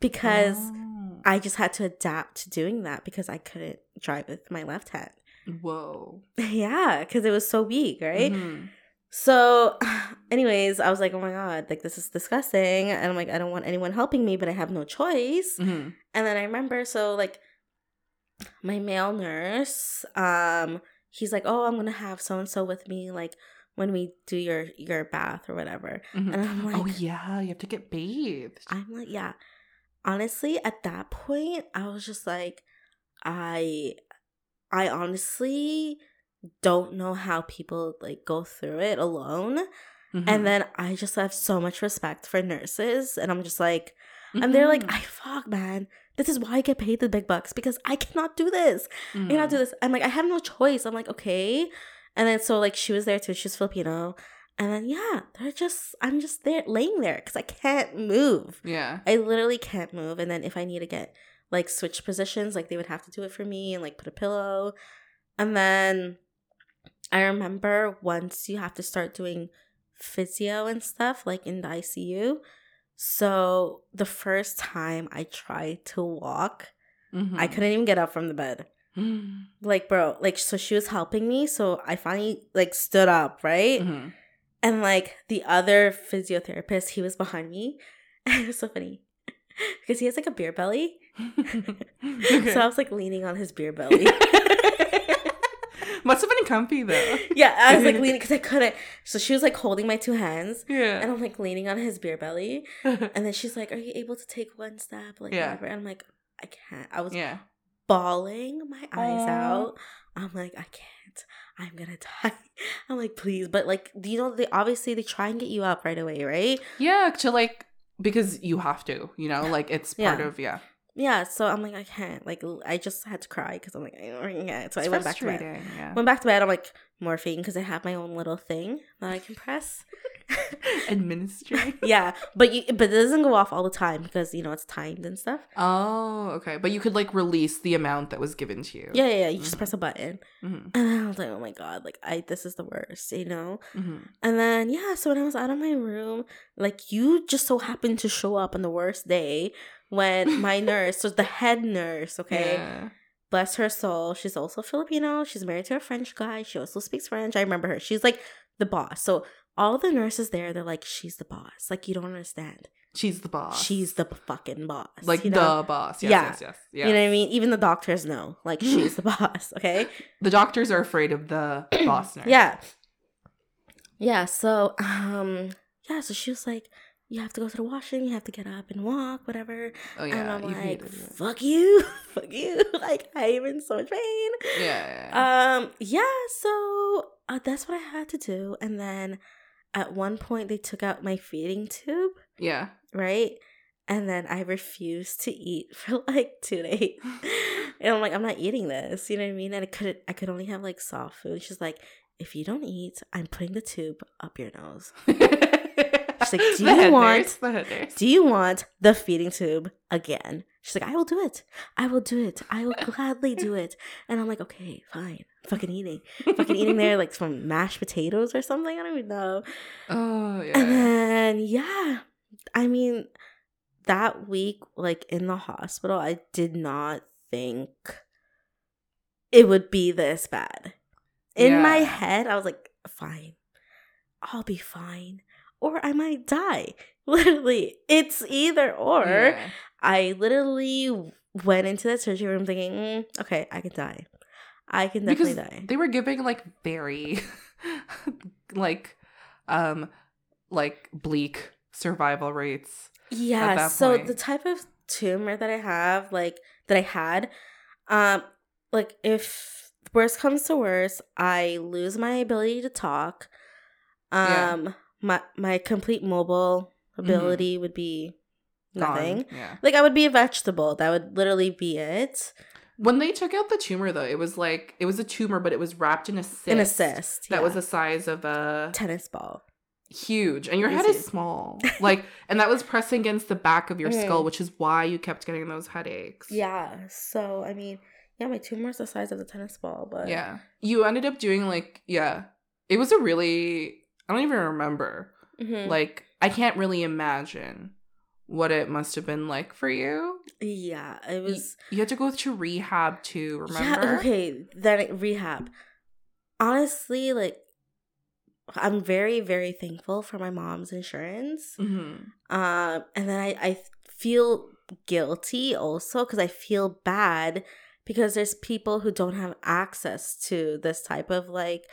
because Oh. I just had to adapt to doing that because I couldn't drive with my left hand. Whoa. yeah, because it was so weak, right? Mhm. So, anyways, I was like, oh my God, like this is disgusting. And I'm like, I don't want anyone helping me, but I have no choice. Mhm. And then I remember, so like my male nurse, um, he's like, oh, I'm gonna have so and so with me, like when we do your your bath or whatever. Mhm. And I'm like, oh yeah, you have to get bathed. I'm like, yeah. Honestly, at that point, I was just like, I, I honestly don't know how people like go through it alone. Mhm. And then I just have so much respect for nurses, and I'm just like, and they're like. I fuck, man. This is why I get paid the big bucks because I cannot do this. I mm. cannot do this. I'm like, I have no choice. I'm like, okay. And then so like she was there too. She's Filipino. And then yeah, they're just I'm just there laying there because I can't move. Yeah. I literally can't move. And then if I need to get like switch positions, like they would have to do it for me and like put a pillow. And then I remember once you have to start doing physio and stuff like in the ICU. So the first time I tried to walk, I Mhm. couldn't even get up from the bed. Like, bro, like, so she was helping me. So I finally, like, stood up, right? Mhm. And, like, the other physiotherapist, he was behind me. And it was so funny because he has, like, a beer belly. Okay. So I was, like, leaning on his beer belly. Must have been comfy though. yeah, I was, like, leaning because I couldn't. So she was, like, holding my two hands. Yeah. And I'm, like, leaning on his beer belly. And then she's like, Are you able to take one step? Like, Yeah. whatever. And I'm like, I can't. I was yeah. bawling my eyes Aw. out. I'm like, I can't. I'm gonna die. I'm like, please. But like, you know, they obviously they try and get you up right away, right? Yeah, to like because you have to, you know, like it's part Yeah. of yeah. Yeah. So I'm like, I can't. Like, I just had to cry because I'm like, I don't can't. So It's I went back to bed. Yeah. Went back to bed. I'm like morphine because I have my own little thing that I can press. Administering. yeah, but you but it doesn't go off all the time because you know it's timed and stuff. Oh, okay. But you could like release the amount that was given to you. Yeah, yeah. yeah. You just Mhm. press a button, hmm and then I was like, oh my god, like I this is the worst, you know. hmm And then yeah, so when I was out of my room, like you just so happened to show up on the worst day when my nurse, so the head nurse, okay, Yeah. bless her soul, she's also Filipino. She's married to a French guy. She also speaks French. I remember her. She's like the boss. So all the nurses there, they're like, she's the boss. Like you don't understand. She's the boss. She's the fucking boss. like you know? the boss. Yes, Yeah. yes, yes. Yeah. You know what I mean? Even the doctors know, like she's the boss. Okay. the doctors are afraid of the boss nurse. Yeah. Yeah, so um yeah, so she was like, You have to go to the washroom, you have to get up and walk, whatever. Oh yeah. and. I'm like. Fuck you, fuck you. Like I'm in so much pain. Yeah. yeah. Um, yeah, so uh, that's what I had to do. And then at one point they took out my feeding tube, yeah. right? And then I refused to eat for like two days. and I'm like, I'm not eating this. You know what I mean? And I couldn't I could only have like soft food. She's like, if you don't eat, I'm putting the tube up your nose. She's like, "Do you want- the nurse. Do you want the feeding tube again? She's like, I will do it. I will do it. I will gladly do it. And I'm like, okay, fine. Fucking eating. Fucking eating there like some mashed potatoes or something. I don't even know. Oh yeah. And then yeah. I mean, that week, like in the hospital, I did not think it would be this bad. In my head, I was like, fine. I'll be fine. Or I might die. Literally. It's either or. Yeah. I literally went into that surgery room thinking, mm, okay, I can die. I can definitely because die. they were giving like very like um like bleak survival rates Yeah. So point. the type of tumor that I have, like that I had, um, like if worst comes to worst, I lose my ability to talk. Yeah. My my complete mobile mm-hmm. ability would be nothing. Yeah. Like I would be a vegetable. That would literally be it. When they took out the tumor though, it was like it was a tumor, but it was wrapped in a cyst. An assist. That yeah. was the size of a tennis ball. huge. And your head is small. like and that was pressing against the back of your skull, mm. which is why you kept getting those headaches. Yeah. So I mean, yeah, my tumor tumor's the size of a tennis ball, but Yeah. You ended up doing like yeah. It was a really I don't even remember. Mhm. Like I can't really imagine what it must have been like for you. Yeah, it was. You had to go to rehab too, remember? Yeah, okay. Then rehab. Honestly, like, I'm very, very thankful for my mom's insurance. Mm-hmm. Um, and then I, I feel guilty also because I feel bad because there's people who don't have access to this type of like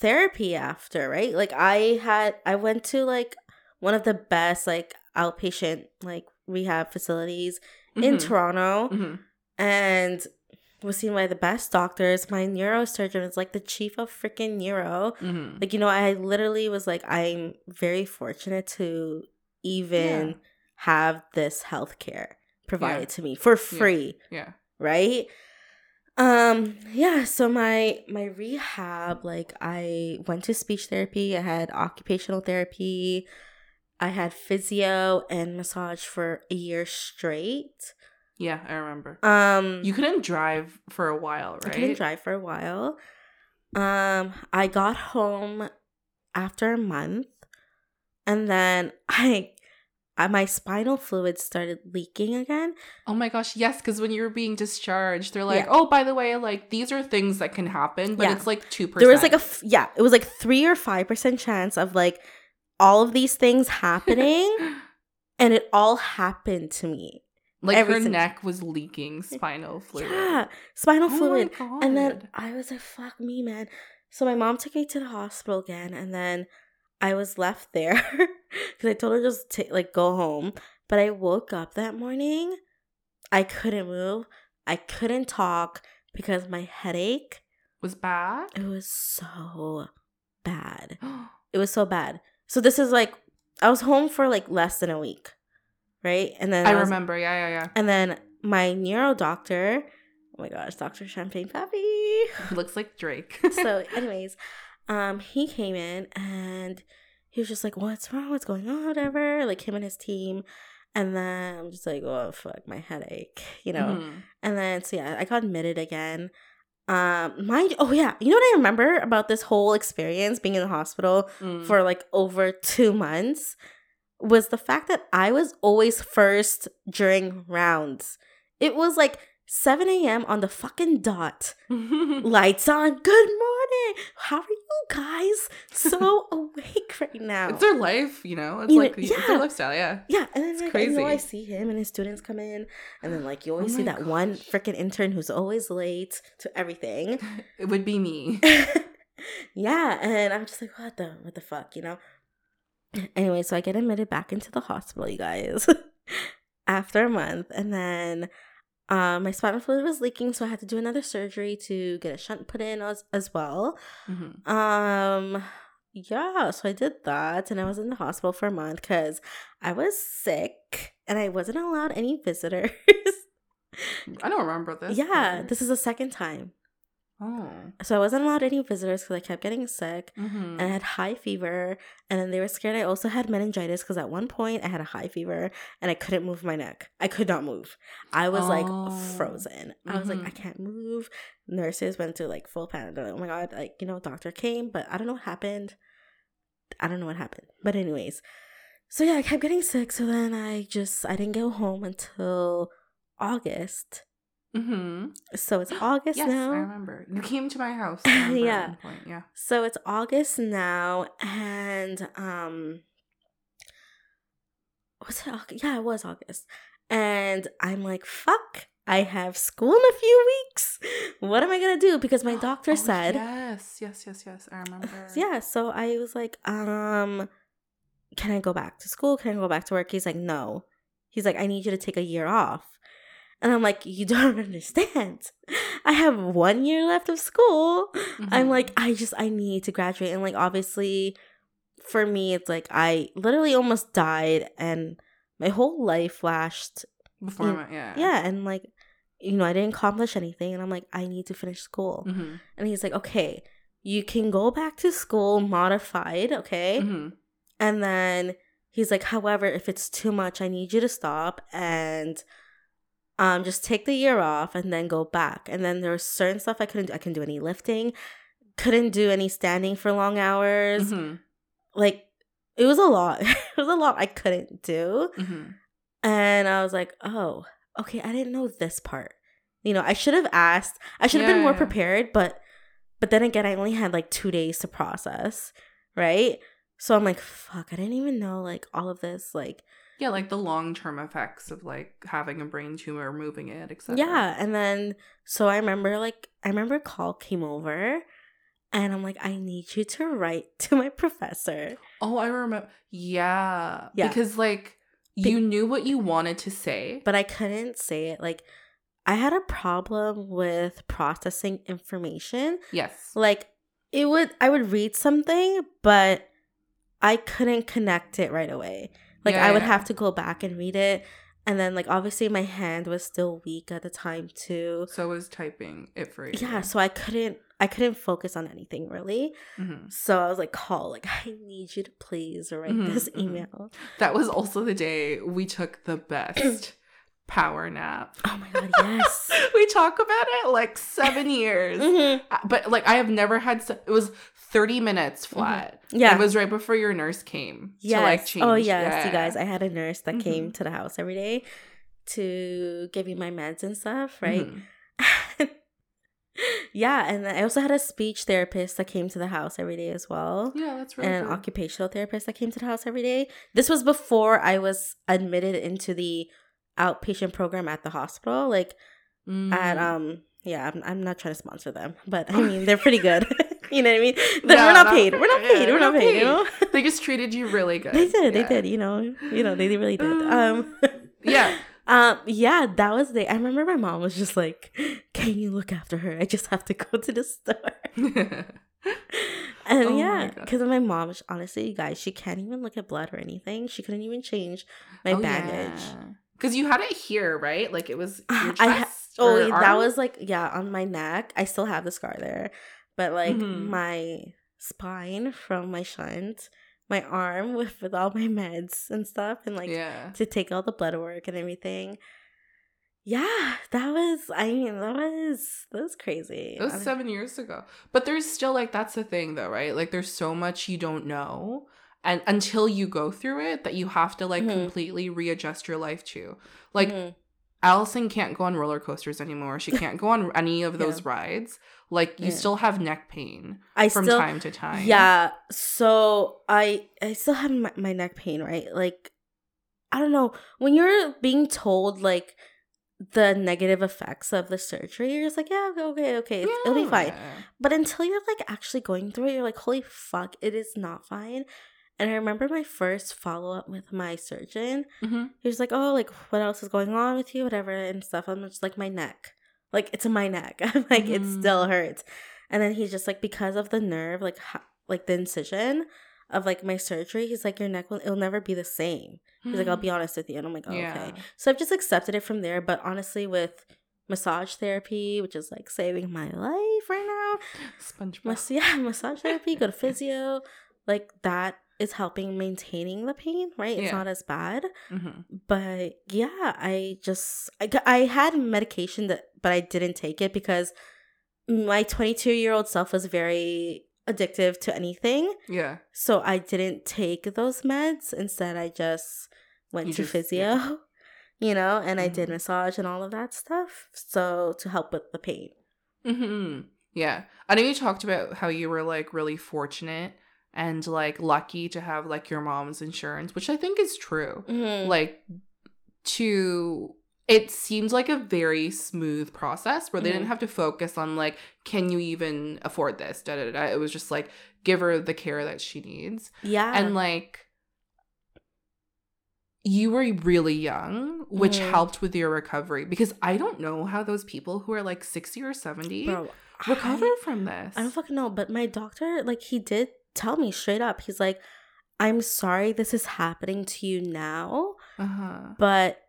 therapy after, right? Like I had I went to like one of the best like outpatient like rehab facilities in Mhm. Toronto Mhm. and was seen by the best doctors. My neurosurgeon is like the chief of freaking neuro. Mhm. Like, you know, I literally was like, I'm very fortunate to even Yeah. have this health care provided to me for free Yeah. right um yeah so my my rehab like i went to speech therapy i had occupational therapy i had physio and massage for a year straight Yeah, I remember. um You couldn't drive for a while, right? i couldn't drive for a while um i got home after a month and then i I, my spinal fluid started leaking again. Oh my gosh, yes, because when you were being discharged, they're like, Yeah. oh, by the way, like these are things that can happen, but Yeah. it's like 2%. There was like a f- yeah, it was like three or five percent chance of like all of these things happening, and it all happened to me. like every her single- neck was leaking spinal fluid. Yeah, spinal Oh fluid, and then I was like, "Fuck me, man." So my mom took me to the hospital again, and then I was left there because I told her just to like go home. But I woke up that morning, I couldn't move, I couldn't talk because my headache. was bad. It was so bad. It was so bad. So this is like I was home for like less than a week, right? And then I was- remember. Yeah, yeah, yeah. And then my neuro doctor, oh my gosh, Doctor Champagne Papi. Looks like Drake. so, anyways, um, he came in and he was just like, "What's wrong? What's going on? Whatever." Like him and his team. And then I'm just like, "Oh fuck, my headache," you know. Mhm. And then so yeah, I got admitted again. Um, mind oh yeah, you know what I remember about this whole experience being in the hospital Mm. for like over two months was the fact that I was always first during rounds. It was like 7 a.m. on the fucking dot. Lights on. Good morning. How are you guys? So awake right now. it's their life, you know. It's You like know, it's yeah. their lifestyle. Yeah. yeah, and then It's like, you know, I crazy. see him and his students come in, and then like you oh always Oh see that one gosh. freaking intern who's always late to everything. It would be me. yeah, and I'm just like, what the what the fuck, you know? Anyway, so I get admitted back into the hospital, you guys, after a month, and then um, my spinal fluid was leaking, so I had to do another surgery to get a shunt put in as as well. Mhm. Um, yeah, so I did that, and I was in the hospital for a month because I was sick and I wasn't allowed any visitors. I don't remember this. yeah, this is the second time. Oh. So I wasn't allowed any visitors because I kept getting sick Mhm. and I had high fever. And then they were scared I also had meningitis because at one point I had a high fever and I couldn't move my neck. I could not move. I was Oh. like frozen. I was like. I can't move. Nurses went to like full panic. They're like, oh my God, like, you know, doctor came, but I don't know what happened. I don't know what happened. But, anyways, so yeah, I kept getting sick. So then I just, I didn't go home until August. Mhm. So it's August Yes, now. I remember. You came to my house. Yeah. Point. Yeah. So it's August now, and um, was it? August? Yeah, it was August, and I'm like, fuck. I have school in a few weeks. What am I gonna do? Because my doctor Oh, said, Yes, yes, yes, yes. I remember. yeah. So I was like, um, can I go back to school? Can I go back to work? He's like, no. He's like, I need you to take a year off. And I'm like, you don't understand. I have one year left of school. I'm Mhm. like, I just I need to graduate. And like obviously for me it's like I literally almost died and my whole life flashed. before my yeah. Yeah, and like you know, I didn't accomplish anything and I'm like, I need to finish school. Mm-hmm. And he's like, Okay, you can go back to school modified, okay? Mm-hmm. And then he's like, however, if it's too much, I need you to stop and um just take the year off and then go back. And then there was certain stuff I couldn't do. I couldn't do any lifting, couldn't do any standing for long hours. Mm-hmm. Like it was a lot. it was a lot I couldn't do. Mm-hmm. And I was like, oh, okay, I didn't know this part. You know, I should have asked. I should have been more Yeah. prepared, but but then again, I only had like two days to process, right? So I'm like, fuck, I didn't even know like all of this, like Yeah, like the long term effects of like having a brain tumor, moving it, etc. Yeah, and then so I remember like I remember call came over and I'm like I need you to write to my professor. Oh, I remember. Yeah. Yeah. Because like Be- you knew what you wanted to say. But I couldn't say it like I had a problem with processing information. yes. Like it would I would read something but I couldn't connect it right away. Like Yeah, I would yeah. have to go back and read it and then like obviously my hand was still weak at the time too. So I was typing it for you. Yeah, so I couldn't I couldn't focus on anything really. Mhm. So I was like, call, like, I need you to please write Mhm, this mhm. email. That was also the day we took the best power nap. Oh my god, yes. we talk about it like seven years. Mhm. Uh, But like I have never had so- it was 30 minutes flat. Yeah. It was right before your nurse came yes. to like change. oh yes, you guys. I had a nurse that came Mhm. to the house every day to give me my meds and stuff, right? Mhm. yeah, and I also had a speech therapist that came to the house every day as well. Yeah, that's really and an cool. occupational therapist that came to the house every day. This was before I was admitted into the outpatient program at the hospital. Like at Mm. um yeah i'm, I'm not trying to sponsor them but i mean they're pretty good you know what i mean? They're- No, we're not not paid. we're not yeah, paid. We're not paid, you know? They just treated you really good. they did. They did you know? You know they really did um Yeah. um yeah that was the i remember my mom was just like can you look after her? I just have to go to the store. And Oh my yeah because my mom honestly you guys she can't even look at blood or anything. She couldn't even change my bandage Because you had it here, right? Like it was chest. I ha- Oh, that was like yeah on my neck. I still have the scar there, but like Mhm. my spine from my shunt, my arm with with all my meds and stuff, and like yeah. to take all the blood work and everything. Yeah, that was. I mean, that was that was crazy. It was seven years ago. But there's still like that's the thing though, right? Like there's so much you don't know. And until you go through it, that you have to like Mhm. completely readjust your life to. Like Mhm. Allison can't go on roller coasters anymore. She can't go on any of those rides. Like you Yeah. still have neck pain I from still time to time. Yeah. So I I still have my, my neck pain, right? Like I don't know. When you're being told like the negative effects of the surgery, you're just like, yeah, okay, okay, it's- It'll be fine. But until you're like actually going through it, you're like, holy fuck, it is not fine. And I remember my first follow up with my surgeon. Mhm. He was like, oh, like what else is going on with you, whatever, and stuff. I'm just like, my neck. Like it's in my neck. I'm like, it Mhm. still hurts. And then he's just like, because of the nerve, like, like the incision of like my surgery, he's like, your neck will, it'll never be the same. He's like, I'll be honest with you. And I'm like, oh, Yeah. okay. So I've just accepted it from there. But honestly, with massage therapy, which is like saving my life right now, SpongeBob. Mas- yeah, massage therapy, go to physio, like that is helping maintaining the pain, right? It's Yeah. not as bad. Mhm. But yeah, I just I had medication that but I didn't take it because my 22 year old self was very addictive to anything. Yeah. So I didn't take those meds. Instead, I just went You to just- physio, yeah. you know, and I did Mhm. massage and all of that stuff. So to help with the pain. hmm Yeah. I know you talked about how you were like really fortunate and like lucky to have like your mom's insurance, which I think is true. Mhm. Like to it seems like a very smooth process where they Mhm. didn't have to focus on like can you even afford this da, da, da, da. it was just like give her the care that she needs yeah. and like you were really young which Mhm. helped with your recovery because i don't know how those people who are like 60 or 70 Bro, recover I- from this I don't fucking know, but my doctor, like, he did tell me straight up. He's like, I'm sorry this is happening to you now, uh-huh but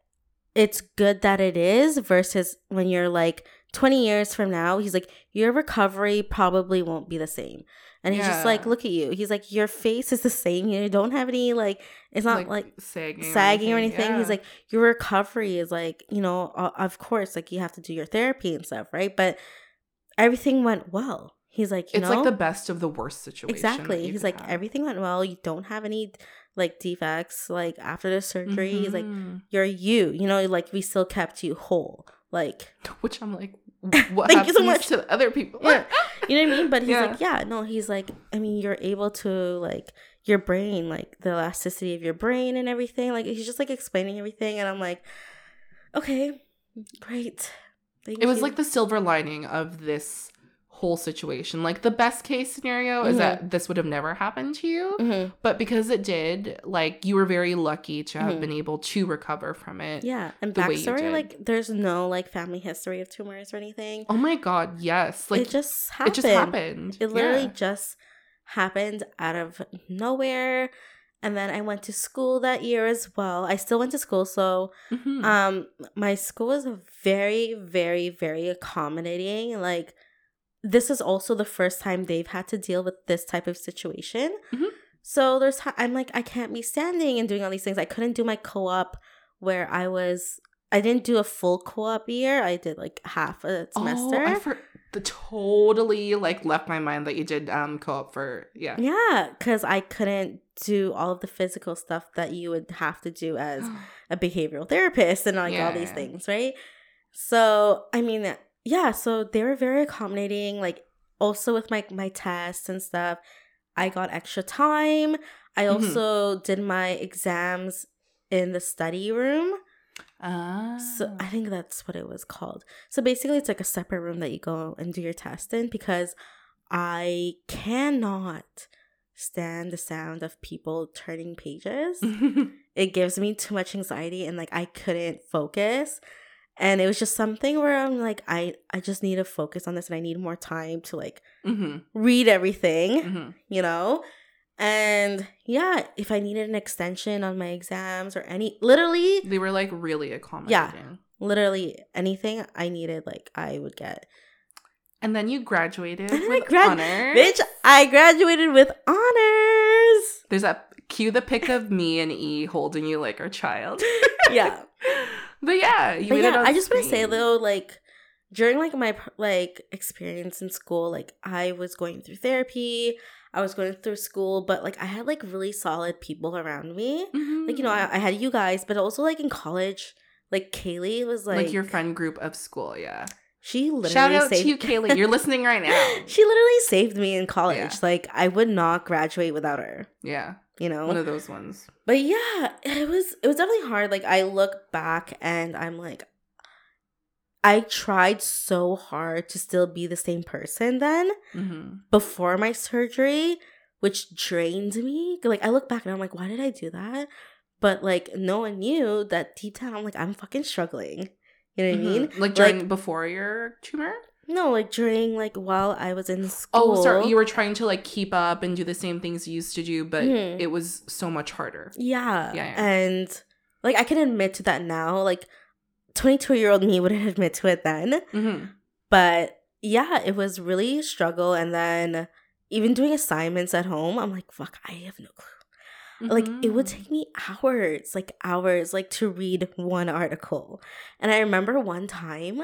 it's good that it is versus when you're like 20 years from now. He's like, your recovery probably won't be the same. And he's just like, look at you. He's like, your face is the same. You don't have any, like, it's not like, sagging sagging or anything. He's yeah. like, your recovery is like, you know, of course, like you have to do your therapy and stuff, right? But everything went well. He's like, you it's know, like the best of the worst situation. exactly. He's like, have. everything went well. You don't have any like defects. Like after the surgery, he's like, Mhm. you're you. You know, like we still kept you whole. Like which I'm like, what Thank you so much. to other people? Yeah. you know what I mean? But he's Yeah. like, yeah, no, he's like, I mean, you're able to like your brain, like the elasticity of your brain and everything. Like he's just like explaining everything, and I'm like, okay, great. Thank it was like the silver lining of this whole situation. Like the best case scenario is Mhm. that this would have never happened to you, Mhm. but because it did, like you were very lucky to have Mhm. been able to recover from it. yeah. And the backstory, like there's no like family history of tumors or anything. Oh my god, yes. Like it just happened. it just happened. It literally Yeah. just happened out of nowhere. And then I went to school that year as well. I still went to school, so Mhm. um my school was very very very accommodating like this is also the first time they've had to deal with this type of situation Mhm. so there's i'm like i can't be standing and doing all these things i couldn't do my co-op where i was i didn't do a full co-op year i did like half a semester Oh, I for- the totally like left my mind that you did um co-op for yeah. yeah because i couldn't do all of the physical stuff that you would have to do as a behavioral therapist and like all these things, right? So, I mean, yeah, so they were very accommodating like also with my my tests and stuff. I got extra time. I Mhm. also did my exams in the study room. Ah. So I think that's what it was called. So basically it's like a separate room that you go and do your test in because I cannot stand the sound of people turning pages it gives me too much anxiety and like I couldn't focus. And it was just something where I'm like, I I just need to focus on this and I need more time to like Mhm, read everything, mhm. you know? And yeah, if I needed an extension on my exams or any literally They were like really accommodating. Yeah literally anything I needed, like I would get. And then you graduated And I with grad- honors. Bitch, I graduated with honors. There's that cue the pic of me and E holding you like our child. Yeah. but yeah, you but made it yeah, I just want to say though, like during like my like experience in school, like I was going through therapy, I was going through school, but like I had like really solid people around me. Like you know. I, mm-hmm. I had you guys, but also like in college, like Kaylee was like, like, your friend group of school, yeah. she literally Shout out saved to you, Kaylee. You're listening right now. she literally saved me in college. Yeah. Like I would not graduate without her. Yeah, You know, one of those ones. But yeah, it was it was definitely hard. Like I look back and I'm like I tried so hard to still be the same person then hmm before my surgery, which drained me. Like I look back and I'm like, why did I do that? But like no one knew that deep down I'm like, I'm fucking struggling. You know what I mean? Mm-hmm. Like during before your tumor. No, like during like while I was in school. Oh, sorry. You were trying to like keep up and do the same things you used to do, but Mhm. it was so much harder. Yeah. Yeah, yeah. And like I can admit to that now. Like 22 year old me wouldn't admit to it then. hmm But yeah, it was really a struggle. And then even doing assignments at home, I'm like, fuck, I have no clue. Like it would Mm-hmm. take me hours, like hours, like to read one article. And I remember one time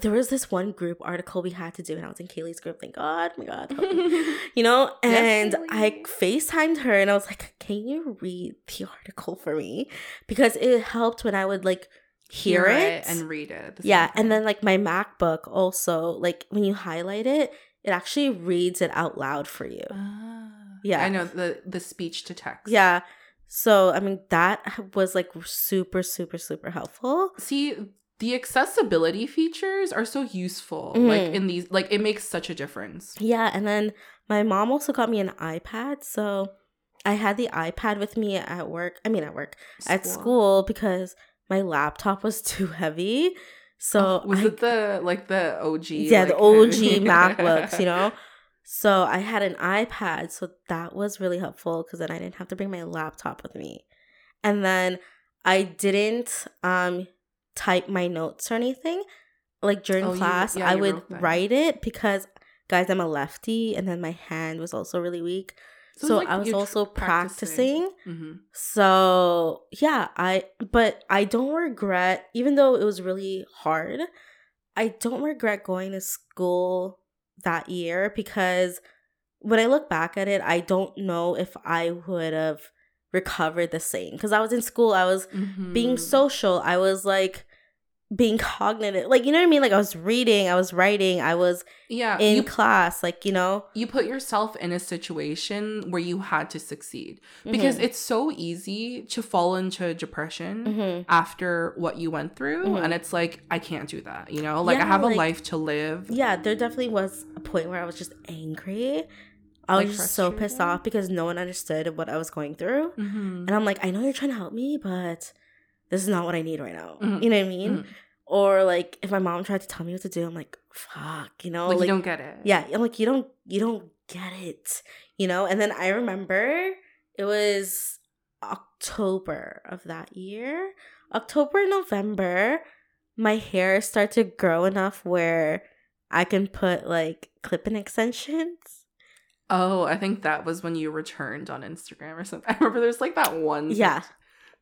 there was this one group article we had to do, and I was in Kaylee's group. Thank God, oh my God, you know. And Yes, I. Facetimed her, and I was like, "Can you read the article for me?" Because it helped when I would like hear, it, and read it. yeah, and then like my MacBook also, like when you highlight it, it actually reads it out loud for you. Ah. Yeah. I know the the speech to text. Yeah. So I mean that was like super super super helpful. See, the accessibility features are so useful. Like Mhm. in these, like it makes such a difference. Yeah, and then my mom also got me an iPad, so I had the iPad with me at work. I mean at work, at school because my laptop was too heavy. So Oh, was I it the like the OG? yeah, the like- OG MacBooks, you know. So I had an iPad, so that was really helpful because then I didn't have to bring my laptop with me. And then I didn't um type my notes or anything. Like during Oh, you- class, yeah, I would write it because guys, I'm a lefty and then my hand was also really weak. it's So, like I was also tr- practicing. Mhm. So yeah, I but I don't regret even though it was really hard, I don't regret going to school that year because when I look back at it, I don't know if I would have recovered the same because I was in school, I was being Mhm. social, I was like being cognitive, like you know what I mean. Like I was reading, I was writing, I was yeah, in you class, like you know. you put yourself in a situation where you had to succeed because it's so easy to fall into depression hmm after what you went through Mhm. and it's like i can't do that you know like i Yeah, have a life to live yeah, there definitely was a point where I was just angry. I was Like just so pissed off because no one understood what I was going through. Mhm. And I'm like, I know you're trying to help me, but this is not what I need right now. Mhm. You know what I mean? Mhm. Or like if my mom tried to tell me what to do, I'm like, fuck, you know? like, like you don't get it yeah, I'm like, you don't you don't get it. You know? And then I remember it was October of that year. October, November, my hair started to grow enough where I can put like clip-in extensions. Oh i think that was when you returned on instagram or something i remember there's like that one Yeah.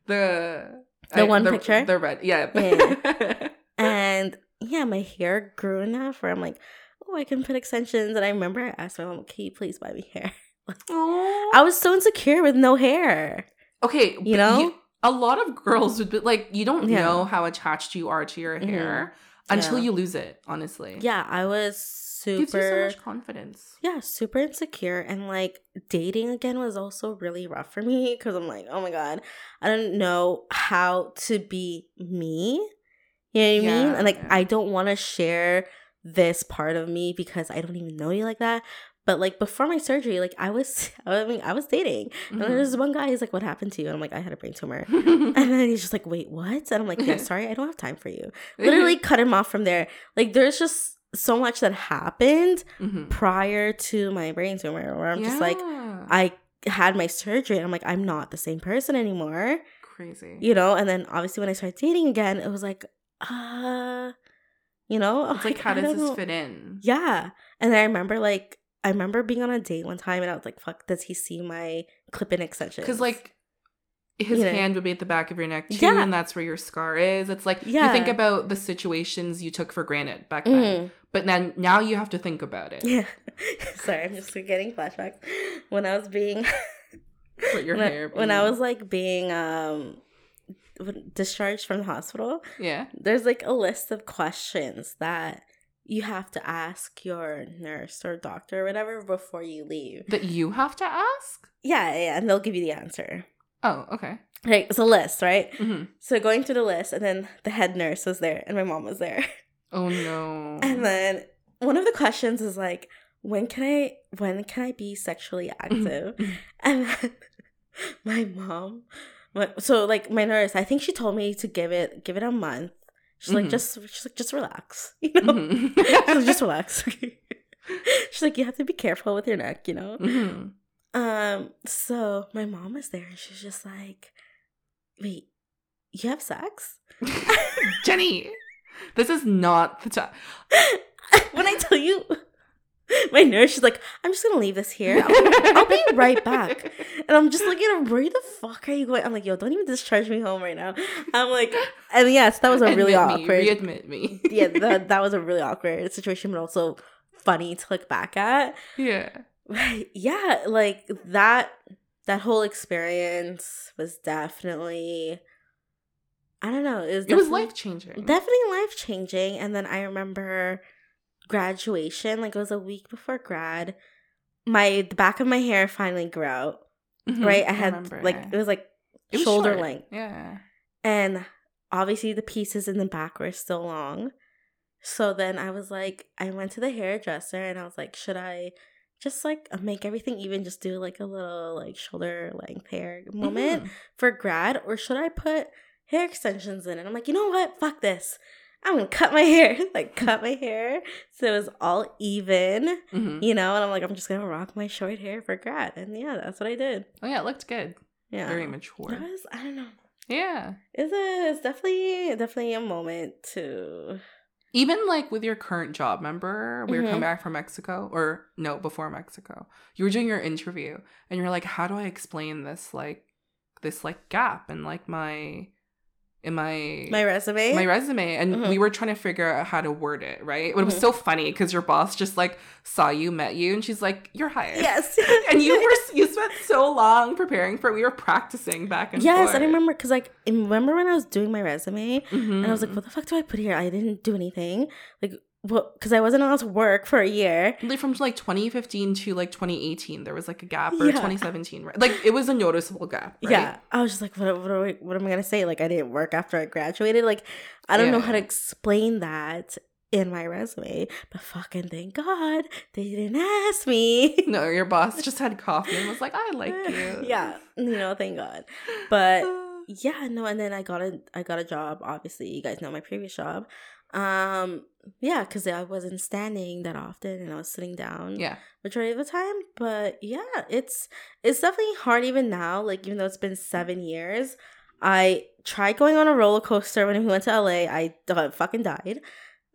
the The one picture? the red yeah, Yeah. And yeah, my hair grew enough where I'm like, oh, I can put extensions. And I remember I asked my mom, can you please buy me hair? I was so insecure with no hair. okay You know? a lot of girls would be like you don't Yeah. know how attached you are to your hair mm-hmm. until Yeah. you lose it honestly Yeah, I was gives you so super much confidence yeah, super insecure and like dating again was also really rough for me cuz I'm like, "Oh my god, I don't know how to be me." You know what I mean? Yeah, And like yeah. I don't want to share this part of me because I don't even know you like that. But like before my surgery, like I was I mean, I was dating. And then there's mm-hmm. one guy, he's like, What happened to you? And I'm like, I had a brain tumor. And then he's just like, Wait, what? And I'm like, Yeah, sorry, I don't have time for you. Literally cut him off from there. Like there's just so much that happened Mhm. prior to my brain tumor where I'm just like, I had my surgery and I'm like, I'm not the same person anymore. crazy. You know? And then obviously when I started dating again, it was like, uh you know? It's like, how does this know. fit in? Yeah. And I remember like I remember being on a date one time and I was like, fuck, does he see my clip in extensions? Because like his You know. hand would be at the back of your neck too, Yeah. and that's where your scar is. It's like yeah. you think about the situations you took for granted back then, Mhm. But then now you have to think about it. Yeah. Sorry, I'm just getting flashbacks. When I was being With your when, I- hair. when I was like being um discharged from the hospital, yeah. there's like a list of questions that you have to ask your nurse or doctor or whatever before you leave. That you have to ask. Yeah, yeah, and they'll give you the answer. Oh, okay. Like it's a list, right? hmm So going through the list, and then the head nurse was there, and my mom was there. Oh no. And then one of the questions is like, when can I when can I be sexually active? and then my mom so like my nurse, I think she told me to give it give it a month. She's like, Mhm. just she's like, just relax. You know? Mhm. like, just relax. she's like, you have to be careful with your neck, you know? Mhm. Um, so my mom was there and she's just like, Wait, you have sex? Jenny, this is not the time. when I tell you, my nurse, she's like, I'm just gonna leave this here. I'll, I'll be right back. And I'm just looking at her, where the fuck are you going? I'm like, yo, don't even discharge me home right now. I'm like, and yes, that was a really Admit me, awkward. readmit me. yeah, that, that was a really awkward situation, but also funny to look back at. yeah. But yeah, like that that whole experience was definitely I don't know, it was It was life changing. definitely life changing. And then I remember graduation, like it was a week before grad. My the back of my hair finally grew out. Right, I had like it was like shoulder length, Yeah. and obviously the pieces in the back were still long. So then I was like, I went to the hairdresser and I was like, should I just like make everything even, just do like a little like shoulder length hair moment Mhm. for grad, or should I put hair extensions in? And I'm like, you know what? Fuck this. I'm gonna cut my hair, like cut my hair so it was all even, Mhm. you know. And I'm like, I'm just gonna rock my short hair for grad, and yeah, that's what I did. Oh yeah, it looked good. Yeah, Very It mature. was, I don't know. Yeah. It's a, it's definitely, definitely a moment to. Even like with your current job, remember we were Mhm. coming back from Mexico, or no, before Mexico, you were doing your interview, and you're like, "How do I explain this like, this like gap and like my, in my My resume. my resume and Mhm. we were trying to figure out how to word it right it was Mhm. so funny because your boss just like saw you met you and she's like you're hired yes. and you were you spent so long preparing for it. we were practicing back and yes, forth I remember because like I remember when I was doing my resume and I was like, Mhm. what the fuck do I put here? I didn't do anything. Like what? Because I wasn't allowed to work for a year. like from like 2015 to like 2018 there was like a gap or Yeah. 2017 right like it was a noticeable gap right? Yeah, I was just like, what, what, are we, what am I gonna say? Like, I didn't work after I graduated. Like, I don't know how to explain that in my resume. But fucking thank God they didn't ask me. no your boss just had coffee and was like i like you yeah, you know, thank God. But yeah, no, and then I got a I got a job. Obviously, you guys know my previous job. Um, yeah, because I wasn't standing that often, and I was sitting down. yeah. majority of the time but yeah it's it's definitely hard even now like even though it's been seven years i tried going on a roller coaster when we went to la i fucking died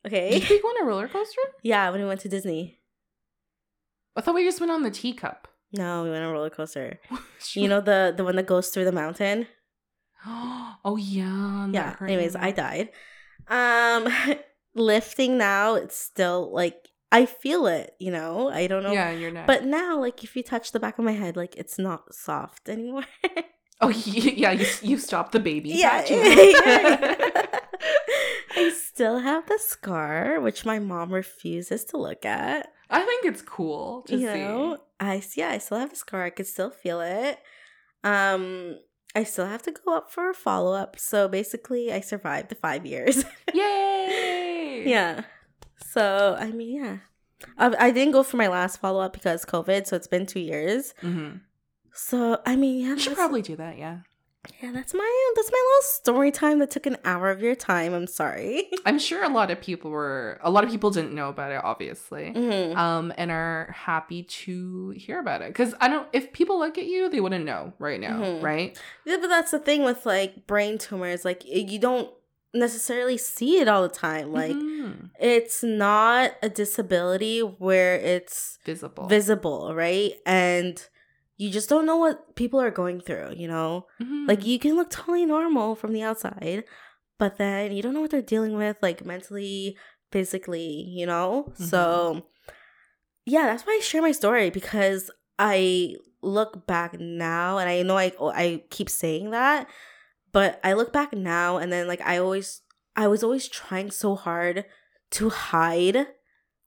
okay? Did we go on a roller coaster? Yeah when we went to disney. I thought we just went on the teacup. No we went on a roller coaster. You know the the one that goes through the mountain? Oh yeah yeah anyways i died um lifting now it's still like i feel it you know i don't know yeah in your neck but now like if you touch the back of my head like it's not soft anymore oh yeah you, you stopped the baby yeah, yeah. I still have the scar, which my mom refuses to look at. i think it's cool to you see know, I yeah, I still have the scar. I could still feel it. Um, I still have to go up for a follow up. So basically, I survived the five years. yay yeah. So I mean, yeah, I, I didn't go for my last follow up because COVID. So it's been two years. mm-hmm. So I mean, yeah, you should probably do that yeah yeah, that's my that's my little story time that took an hour of your time. I'm sorry. i'm sure a lot of people were a lot of people didn't know about it obviously Mhm. um and are happy to hear about it because i don't if people look at you they wouldn't know right now Mhm. right Yeah, but that's the thing with like brain tumors. Like you don't necessarily see it all the time. Like Mhm. it's not a disability where it's visible visible, right? And you just don't know what people are going through, you know? Mhm. Like you can look totally normal from the outside, but then you don't know what they're dealing with like mentally, physically, you know? So yeah, that's why I share my story because I look back now and I know I I keep saying that, but I look back now and then like I always I was always trying so hard to hide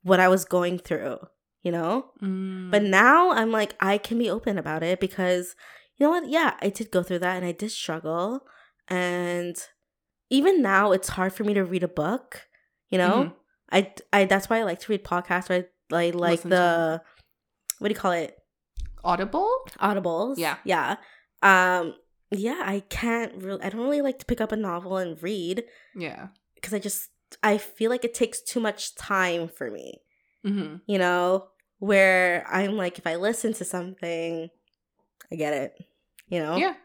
what I was going through, you know? Mm. But now I'm like, I can be open about it because you know what? Yeah, I did go through that and I did struggle. And even now, it's hard for me to read a book. You know, Mhm. I, I that's why I like to read podcasts. I like Listen the what do you call it? audible Audibles. Yeah. yeah. Um, yeah. I can't really. I don't really like to pick up a novel and read yeah because I just I feel like it takes too much time for me. hmm you know, where I'm like, if I listen to something, I get it, you know? Yeah.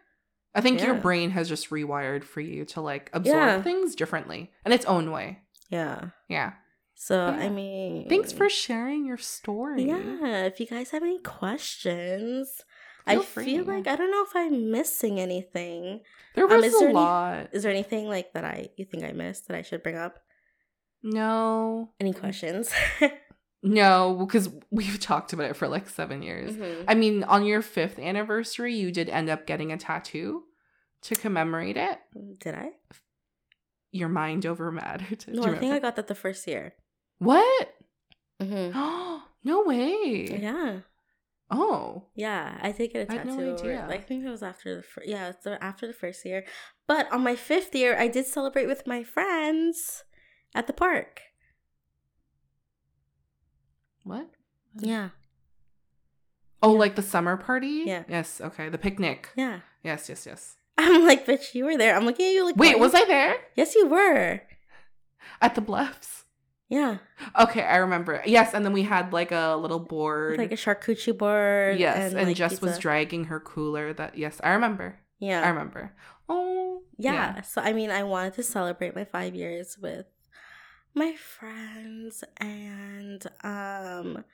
I think your brain has just rewired for you to like absorb Yeah. things differently in its own way. Yeah. Yeah. So, Yeah. I mean, Thanks for sharing your story. Yeah. If you guys have any questions, I Feel feel like I don't know if I'm missing anything. There Um, was is a there any- lot. Is there anything like that I you think I missed that I should bring up? No. Any questions? No, because we've talked about it for like seven years. Mhm. I mean, on your fifth anniversary, you did end up getting a tattoo to commemorate it. Did I? Your mind over matter. No, I think I got that the first year. What? Mm-hmm. no way. Yeah. Oh. Yeah, I did get a I tattoo. no over- idea. I think it was after the fir- yeah, it's after the first year. But on my fifth year, I did celebrate with my friends at the park. What? Yeah, Oh, Yeah. like the summer party? Yeah. Yes. Okay. The picnic. yeah. Yes. Yes. Yes. I'm like, bitch, you were there. I'm looking at you like, Wait, what? was I there Yes, you were. at the bluffs? Yeah, Okay, I remember. Yes, and then we had like a little board. Like a charcuterie board. yes, and, like, Jess was dragging her cooler. That yes, I remember. Yeah, I remember. Oh, yeah. So I mean, I wanted to celebrate my five years with my friends, and um,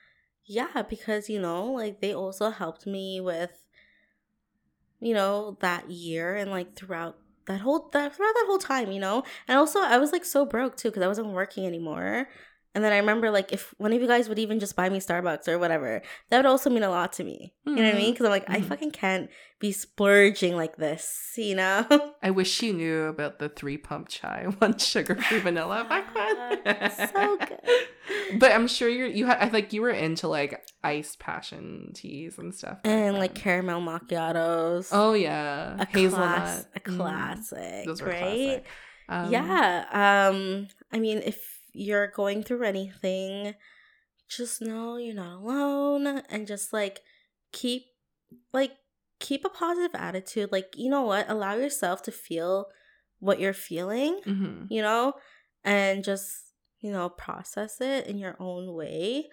yeah, because you know, like they also helped me with, you know, that year and like throughout that whole that throughout that whole time, you know. And also, I was like so broke too because I wasn't working anymore. And then I remember like if one of you guys would even just buy me Starbucks or whatever, that would also mean a lot to me. You know what I mean? Because I'm like, I Mhm. fucking can't be splurging like this, you know? I wish you knew about the three pump chai, one sugar free vanilla back then. so good. But I'm sure you're you had I like you were into like iced passion teas and stuff. And like caramel macchiatos. oh yeah, a hazelnut, class, a Mm. classic, Those were right? classic. Um, yeah. Um, I mean, if you're going through anything, just know you're not alone and just like keep like keep a positive attitude. Like, you know what? Allow yourself to feel what you're feeling, mhm. you know, and just, you know, process it in your own way.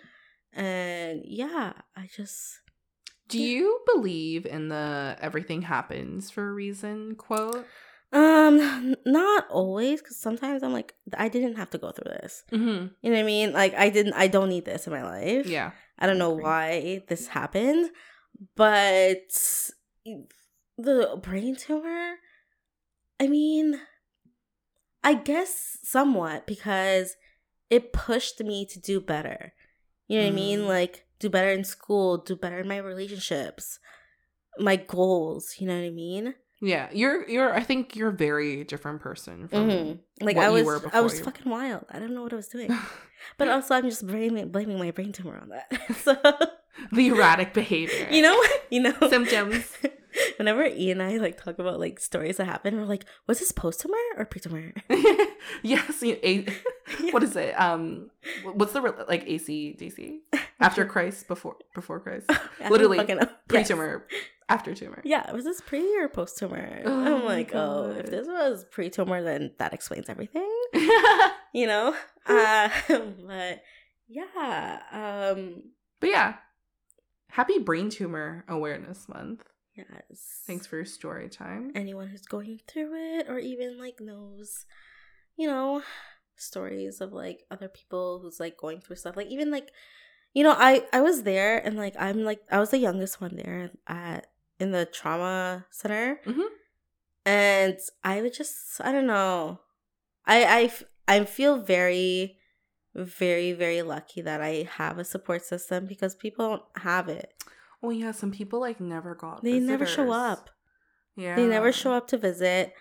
And yeah, I just Do you believe in the everything happens for a reason quote? Um not always cuz sometimes I'm like I didn't have to go through this. Mm-hmm. You know what I mean? Like I didn't I don't need this in my life. Yeah. I don't know why this happened, but the brain tumor I mean I guess somewhat because it pushed me to do better. You know what I mean? Mm. Like do better in school, do better in my relationships, my goals, you know what I mean? Yeah. You're you're I think you're a very different person from Mhm. Like what I you was I was you- fucking wild. I don't know what I was doing. But also, I'm just blaming blaming my brain tumor on that. so the erratic behavior. you know, you know, Symptoms. Whenever E and I like talk about like stories that happen, we're like, was this post tumor or pre tumor? yes, you, a, what is it? Um, what's the like AC DC after Christ before before Christ? Literally, Pre tumor, after tumor. Yeah, was this pre or post tumor? Oh I'm my like, oh, if this was pre tumor, then that explains everything. You know, uh, but yeah, um, but yeah, happy Brain Tumor Awareness Month. yes. Thanks for your story time. anyone who's going through it or even like knows you know stories of like other people who's like going through stuff like even like you know i i was there and like i'm like i was the youngest one there at in the trauma center Mhm. and i would just i don't know. I, I, I feel very very very lucky that i have a support system because people don't have it Oh yeah, some people like never got. they never show up Yeah, They never show up to visit.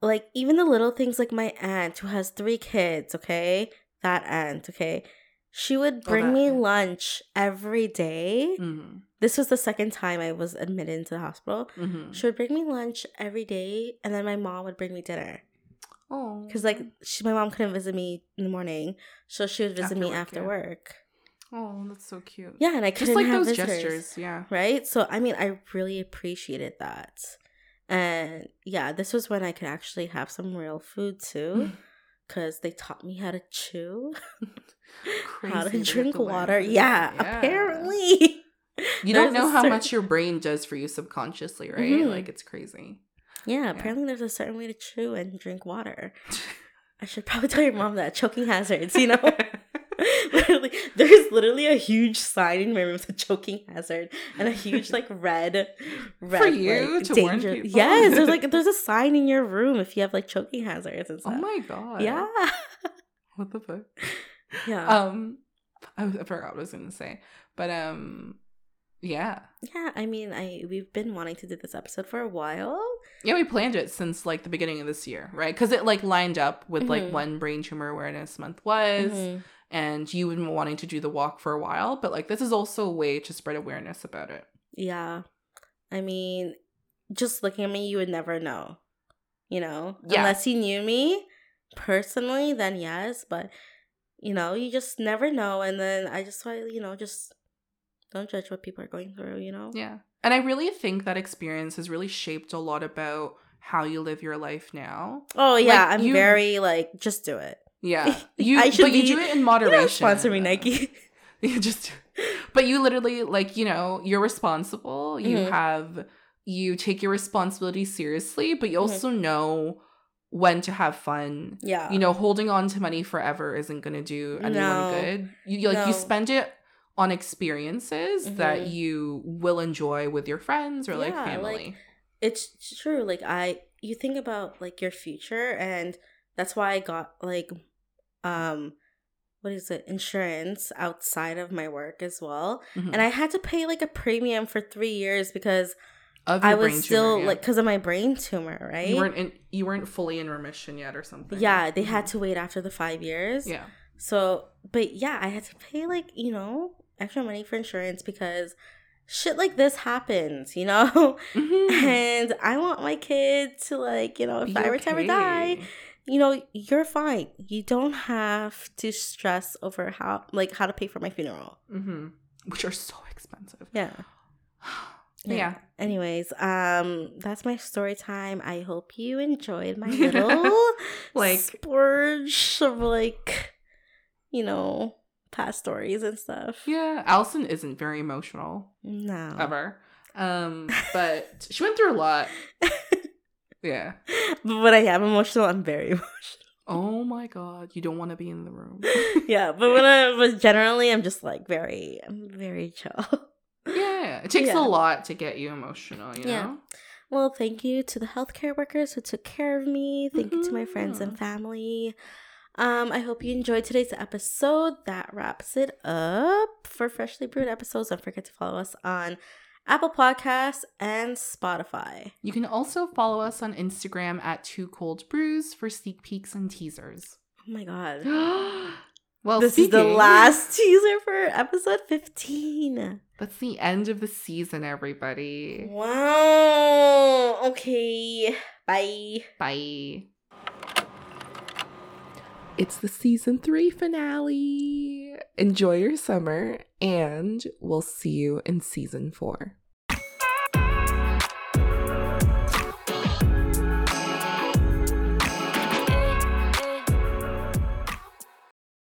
Like even the little things like my aunt who has three kids, okay? That aunt, okay? She would Oh, bring me lunch every day. Mm-hmm. This was the second time I was admitted into the hospital. Mm-hmm. She would bring me lunch every day and then my mom would bring me dinner. Oh, Cuz like she, my mom couldn't visit me in the morning, so she would visit After me work, after yeah. work. oh, that's so cute. Yeah, and I just couldn't like have those visitors. gestures. Yeah. right? So I mean, I really appreciated that. And yeah, this was when I could actually have some real food too, because they taught me how to chew, how to Crazy, they have drink water. Yeah, Yeah. apparently. You don't know how certain- much your brain does for you subconsciously, right? Mhm. Like it's crazy. Yeah, apparently there's a certain way to chew and drink water. I should probably tell your mom that choking hazards. You know, literally, there's literally a huge sign in my room with a choking hazard and a huge like red, red for you like, to warn danger. people? Yes, there's like there's a sign in your room if you have like choking hazards and stuff. oh my god. Yeah. What the fuck? Yeah. Um, I, I forgot what I was gonna say, but um, yeah, yeah, I mean, I we've been wanting to do this episode for a while. yeah, we planned it since like the beginning of this year, right? Because it like lined up with like Mhm. when Brain Tumor Awareness Month was, Mhm. and you had been wanting to do the walk for a while, but like this is also a way to spread awareness about it. Yeah. I mean, just looking at me, you would never know. You know? Yeah. Unless you knew me personally, then yes. But, you know, you just never know. And then I just why, you know, just don't judge what people are going through, you know? Yeah. And I really think that experience has really shaped a lot about how you live your life now. Oh, yeah. Like, I'm you- very like, just do it. Yeah. You I should but you do it in You moderation. know, sponsor me, Nike. You just but you literally like, you know, you're responsible. You Mhm. have you take your responsibility seriously, but you Mhm. also know when to have fun. yeah. You know, holding on to money forever isn't going to do anyone No. good. You like No. you spend it on experiences that Mhm. you will enjoy with your friends or like Yeah, like, family. it's true like i you think about like your future and that's why I got like um what is it insurance outside of my work as well Mhm. and i had to pay like a premium for three years because Of i was still tumor, yeah. like because of my brain tumor right you weren't in, you weren't fully in remission yet or something. yeah they had Mhm. to wait after the five years Yeah. so but yeah i had to pay like you know extra money for insurance because shit like this happens you know Mhm. and i want my kid to like you know if Be i were to ever die you know you're fine you don't have to stress over how like how to pay for my funeral Mhm. Which are so expensive. yeah Yeah. anyways um that's my story time i hope you enjoyed my little Like- splurge of like you know past stories and stuff Yeah. Allison isn't very emotional no ever. Um, but she went through a lot. Yeah. but when i am emotional i'm very emotional Oh my god, you don't want to be in the room. yeah but when i but generally i'm just like very i'm very chill it takes Yeah. a lot to get you emotional, you Yeah. know? Well, thank you to the healthcare workers who took care of me. Thank you to my friends and Mhm. family. Um, I hope you enjoyed today's episode. That wraps it up for Freshly Brewed episodes. Don't forget to follow us on Apple Podcasts and Spotify. You can also follow us on Instagram at Two Cold Brews for sneak peeks and teasers. Oh my god. well, this is the last teaser for episode 15. That's the end of the season, everybody. Wow. Okay. Bye. Bye. It's the season three finale. Enjoy your summer, and we'll see you in season four.